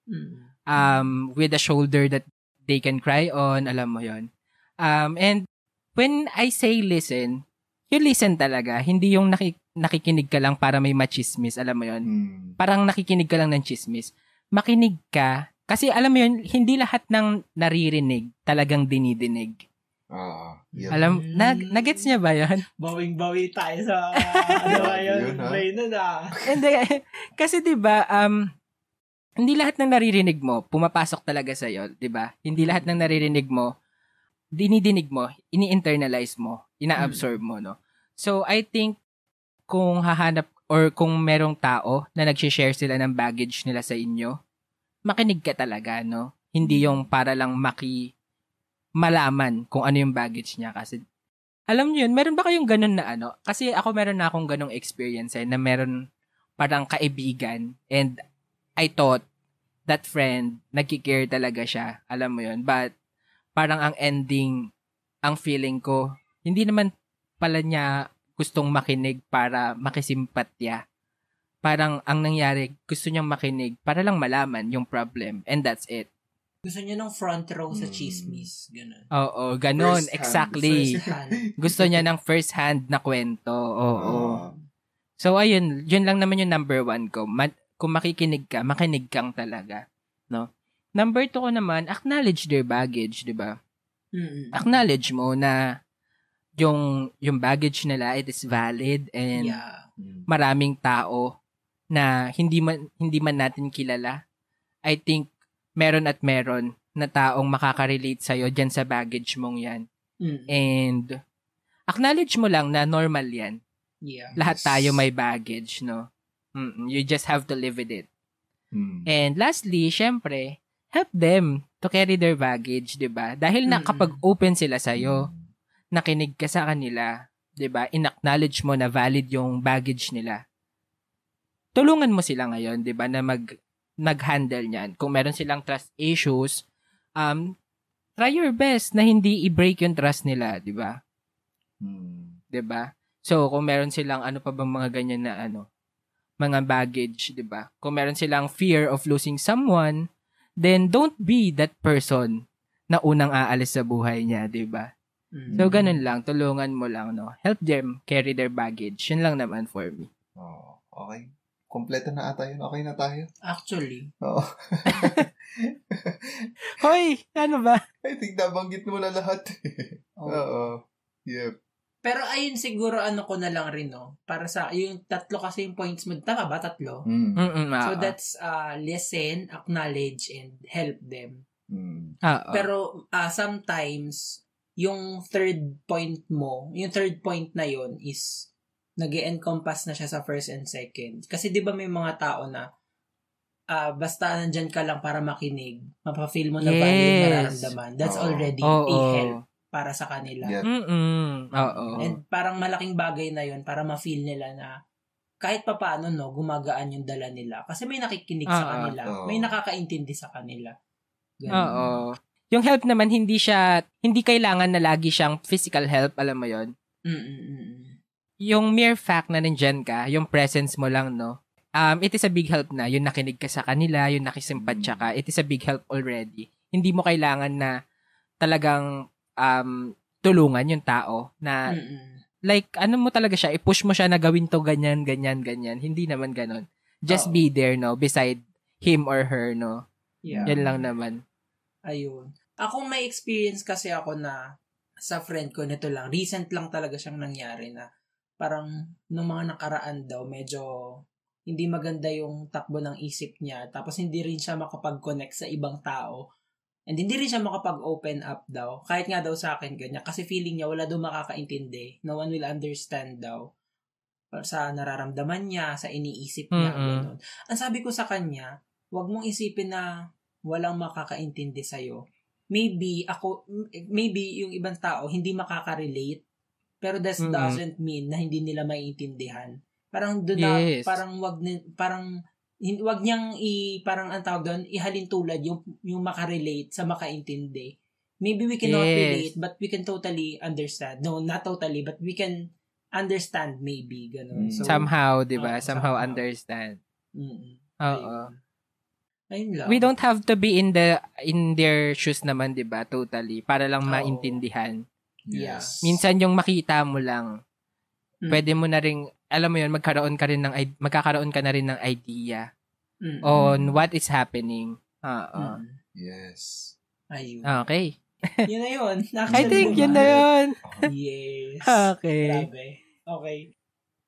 Mm. um, with a shoulder that they can cry on, alam mo yon. Um, and when I say listen, you listen talaga. Hindi yung naki- nakikinig ka lang para may machismis, alam mo yon. Hmm. Parang nakikinig ka lang ng chismis. Makinig ka, kasi alam mo yun, hindi lahat ng naririnig talagang dinidinig. Ah, yun. Alam, Mm. nag, nagets niya ba yan? Bawing-bawi tayo sa, ano ba yun? Yun, ha? Bay nun ah. Hindi, kasi 'di ba, um hindi lahat ng naririnig mo pumapasok talaga sa iyo, 'di ba? Hindi lahat ng naririnig mo dinidinig mo, ini-internalize mo, ina-absorb mo, no? So, I think kung hahanap or kung merong tao na nag-share sila ng baggage nila sa inyo, makinig ka talaga, no? Hindi yung para lang maki malaman kung ano yung baggage niya kasi alam niyo yun, meron ba kayong ganun na ano? Kasi ako meron na akong ganung experience eh, na meron parang kaibigan and I thought that friend, nagkikare talaga siya. Alam mo yun. But parang ang ending, ang feeling ko, hindi naman pala niya gustong makinig para makisimpatya. Parang ang nangyari, gusto niyang makinig para lang malaman yung problem. And that's it. Gusto niya ng front row sa Mm. chismis. Ganun. Oo, ganun. First hand, exactly. First hand. Gusto niya ng first hand na kwento. Oo. Ah. So, ayun, yun lang naman yung number one ko. Ma- kung makikinig ka, makinig kang talaga. No? Number two ko naman, acknowledge their baggage, di ba? Mm-mm. Acknowledge mo na yung, yung baggage nila, it is valid and Yeah. Hmm. maraming tao na hindi man, hindi man natin kilala. I think meron at meron na taong makaka-relate sa'yo dyan sa baggage mong yan. Mm. And acknowledge mo lang na normal yan. Yeah. Lahat Yes. tayo may baggage, no? Mm-mm, you just have to live with it. Hmm. And lastly, syempre, help them to carry their baggage, 'di ba? Dahil na Mm-mm. kapag open sila sa iyo, nakinig ka sa kanila, 'di ba? In-acknowledge mo na valid yung baggage nila. Tulungan mo sila ngayon, 'di ba, na mag nag-handle niyan. Kung meron silang trust issues, um try your best na hindi i-break yung trust nila, 'di ba? Hmm. 'di ba? So, kung meron silang ano pa bang mga ganyan na ano, mga baggage, 'di ba? Kung meron silang fear of losing someone, then don't be that person na unang aalis sa buhay niya, 'di ba? Mm. So, ganun lang, tulungan mo lang, no? Help them carry their baggage. Yun lang naman for me. Oh, okay. Kompleto na ata yun. Okay na tayo. Actually. Oo. Hoy, ano ba? I think nabanggit mo na lahat. Oo. Oo. Yep. Pero ayun siguro ano ko na lang rin, no? Para sa, yung tatlo kasi yung points mo. Tama ba? Tatlo? Mm. Mm-mm, So oo. that's uh, listen, acknowledge, and help them. Mm. Pero uh, sometimes, yung third point mo, yung third point na yon is nag encompass na siya sa first and second. Kasi di ba may mga tao na ah, basta nandyan ka lang para makinig, mapafeel mo na ba yung Yes. nararamdaman. That's Oo. already a help para sa kanila. Yeah. Mm-mm. Oo. And parang malaking bagay na yon para ma-feel nila na kahit papaano no, gumagaan yung dala nila. Kasi may nakikinig sa Oo. kanila. Oo. May nakakaintindi sa kanila. Oo. Yung help naman, hindi siya, hindi kailangan na lagi siyang physical help, alam mo yon Mm-mm-mm. Yung mere fact na nandyan ka, yung presence mo lang, no? Um, it is a big help na. Yung nakinig ka sa kanila, yung nakisimpatya ka, it is a big help already. Hindi mo kailangan na talagang um, tulungan yung tao na Mm-mm. like ano mo talaga siya, i-push mo siya na gawin to ganyan, ganyan, ganyan. Hindi naman ganon. Just Oo. be there, no? Beside him or her, no? Yeah. Yan lang naman. Ayun. Ako may experience kasi ako na sa friend ko nito lang. Recent lang talaga siyang nangyari na parang nung mga nakaraan daw medyo hindi maganda yung takbo ng isip niya. Tapos hindi rin siya makapag-connect sa ibang tao. And hindi rin siya makapag-open up daw. Kahit nga daw sa akin ganyan. Kasi feeling niya wala daw makakaintindi. No one will understand daw sa nararamdaman niya, sa iniisip niya. Mm-mm. Ganun. Ang sabi ko sa kanya, wag mong isipin na walang makakaintindi sa'yo. Maybe ako, maybe yung ibang tao hindi makaka-relate Pero that Mm-mm. doesn't mean na hindi nila maiintindihan. Parang doon na, Yes. parang wag ni, parang wag niyang i parang ang tawag doon, ihalin tulad yung yung makarelate sa makaintindi. Maybe we cannot Yes. relate but we can totally understand. No, not totally but we can understand maybe ganun. Mm. So somehow, 'di ba? Oo, somehow somehow. understand. mm, Oo. ayun. Ayun lang. We don't have to be in the in their shoes naman, 'di ba? Totally para lang Oo. maintindihan. Yeah. Yes. Minsan yung makita mo lang, Mm. pwede mo na ring alam mo 'yun, magkaroon ka rin ng magkakaroon ka na rin ng idea Mm. on what is happening. Oo. Mm. Yes. Ayun. Okay. Yun na yun. I Actually, think yun na 'yun. Yes. Okay. Grabe. Okay.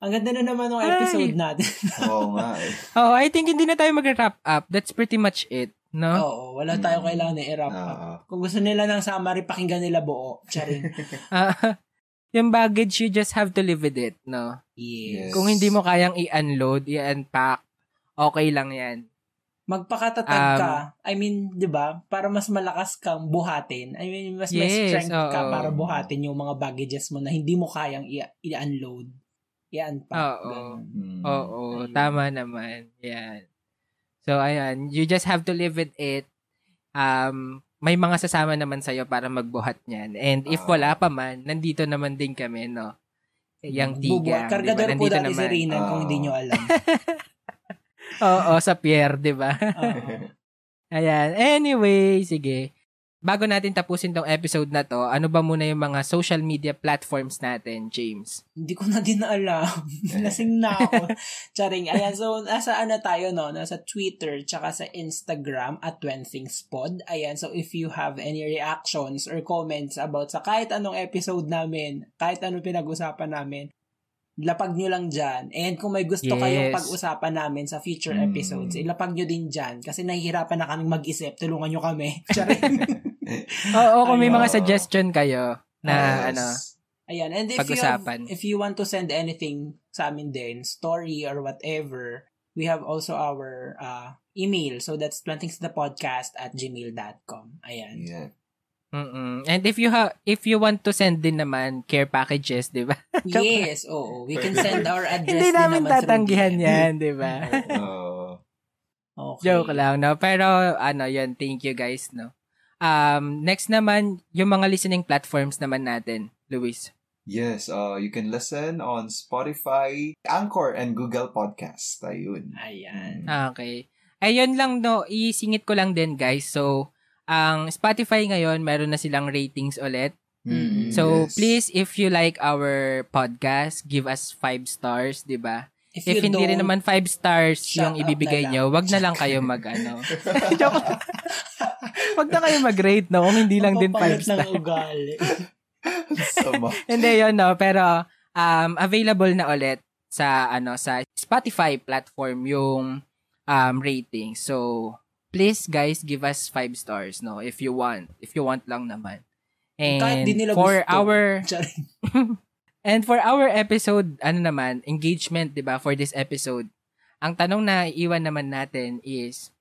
Ang ganda na naman ng episode Ay. natin. Oo nga eh. Oh, I think hindi na tayo mag-wrap up. That's pretty much it, no? Oo, wala tayo Mm. kailangan na i-wrap up. Oo. Kung gusto nila ng summary, pakinggan nila buo. Charing. Ah, yung baggage, you just have to live with it, no? Yes. Yes. Kung hindi mo kayang i-unload, i-unpack, okay lang yan. Magpakatatag Um, ka. I mean, di ba? Para mas malakas kang buhatin. I mean, mas may Yes, strength ka oo. para buhatin yung mga baggages mo na hindi mo kayang i- i-unload. I-unpack. Oo. Ganun. Mm. Oo, Ayun. tama naman. Yan. So, ayan, you just have to live with it. Um, may mga sasama naman sa'yo para magbuhat niyan. And if Ah. wala pa man, nandito naman din kami, no? Yang Bubuhat. tiga. Kargador po Nandito dati si. Rinan kung Oo. hindi nyo alam. Oo, sa Pierre, di ba? Oo. Ayan. Anyway, sige. Bago natin tapusin tong episode na to, ano ba muna yung mga social media platforms natin, James? Hindi ko na din alam. Lasing na ako. Charing. Ayan, so nasa ano tayo, no? Nasa Twitter, tsaka sa Instagram at When Things Pod. Ayan, so if you have any reactions or comments about sa kahit anong episode namin, kahit anong pinag-usapan namin, lapag nyo lang dyan. And kung may gusto Yes. kayong pag-usapan namin sa future Mm. episodes, ilapag nyo din dyan. Kasi nahihirapan na kaming mag-isip. Tulungan nyo kami. Oo, kung may mga suggestion kayo na Yes. ano, Ayan. And if you, have, Pag-usapan. if you want to send anything sa amin din, story or whatever, we have also our uh, email. So that's twentythepodcast at gmail.com. Ayan. Yeah. mm And if you have if you want to send din naman care packages, 'di ba? Yes, oo. We can send our address Hindi din namin naman through tatanggihan. 'yan, 'di ba? Oo. Okay. Joke lang, no? Pero ano, 'yun, thank you guys, no. Um, next naman, yung mga listening platforms naman natin, Luis. Yes, uh, you can listen on Spotify, Anchor, and Google Podcast. Ayun. Ayan. Okay. Ayun lang, no, isingit ko lang din, guys. So, ang Spotify ngayon, meron na silang ratings ulit. Mm. So, Yes. please, if you like our podcast, give us five stars, di ba? If, If you hindi rin naman five stars yung ibibigay nyo, wag na lang kayo mag, ano. Joke wag na kayo mag-rate, no? Kung hindi lang din five mapapalit ng stars. ugali. Hindi, yun, no? Pero, um, available na ulit sa, ano, sa Spotify platform yung um, rating. So, please, guys, give us five stars, no? If you want. If you want lang naman. And Kahit di nila for gusto. our. And for our episode, ano naman, engagement, 'di ba, for this episode. Ang tanong na iwan naman natin is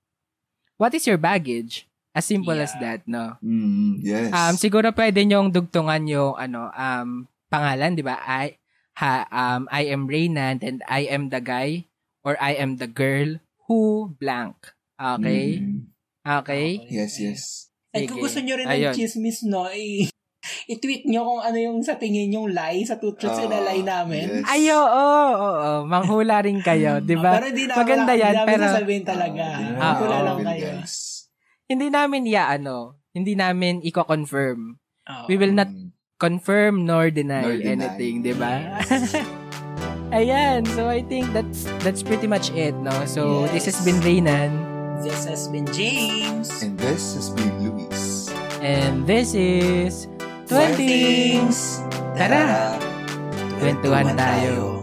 what is your baggage? As simple as Yeah. that, no. Mm, yes. Um siguro pwede nyong dugtungan yung ano, um pangalan, 'di ba? I ha, um I am Reynand and I am the guy or I am the girl who blank. Okay? Mm, Okay? yes, yes. Ay, kung Sige. gusto nyo rin Ayun. ng chismis, no, i- i-tweet nyo kung ano yung sa tingin yung lie sa two truths and a lie namin. Yes. Ay, oo, oo, oo. Manghula rin kayo, 'di ba? Pero hindi namin, Maganda yan, pero- sasabihin talaga. Ah, di na Ah, Wala oo. lang kayo. guys. Hindi namin ya ano, hindi namin i-confirm. Oo. We will not confirm nor deny, Nor deny. anything, 'di ba? Yes. Ayan, so I think that's that's pretty much it, no? So this has Yes. been Reynan This has been James. And this has been Luis. and this is 20 Twenties. Tara! Kwentuhan tayo.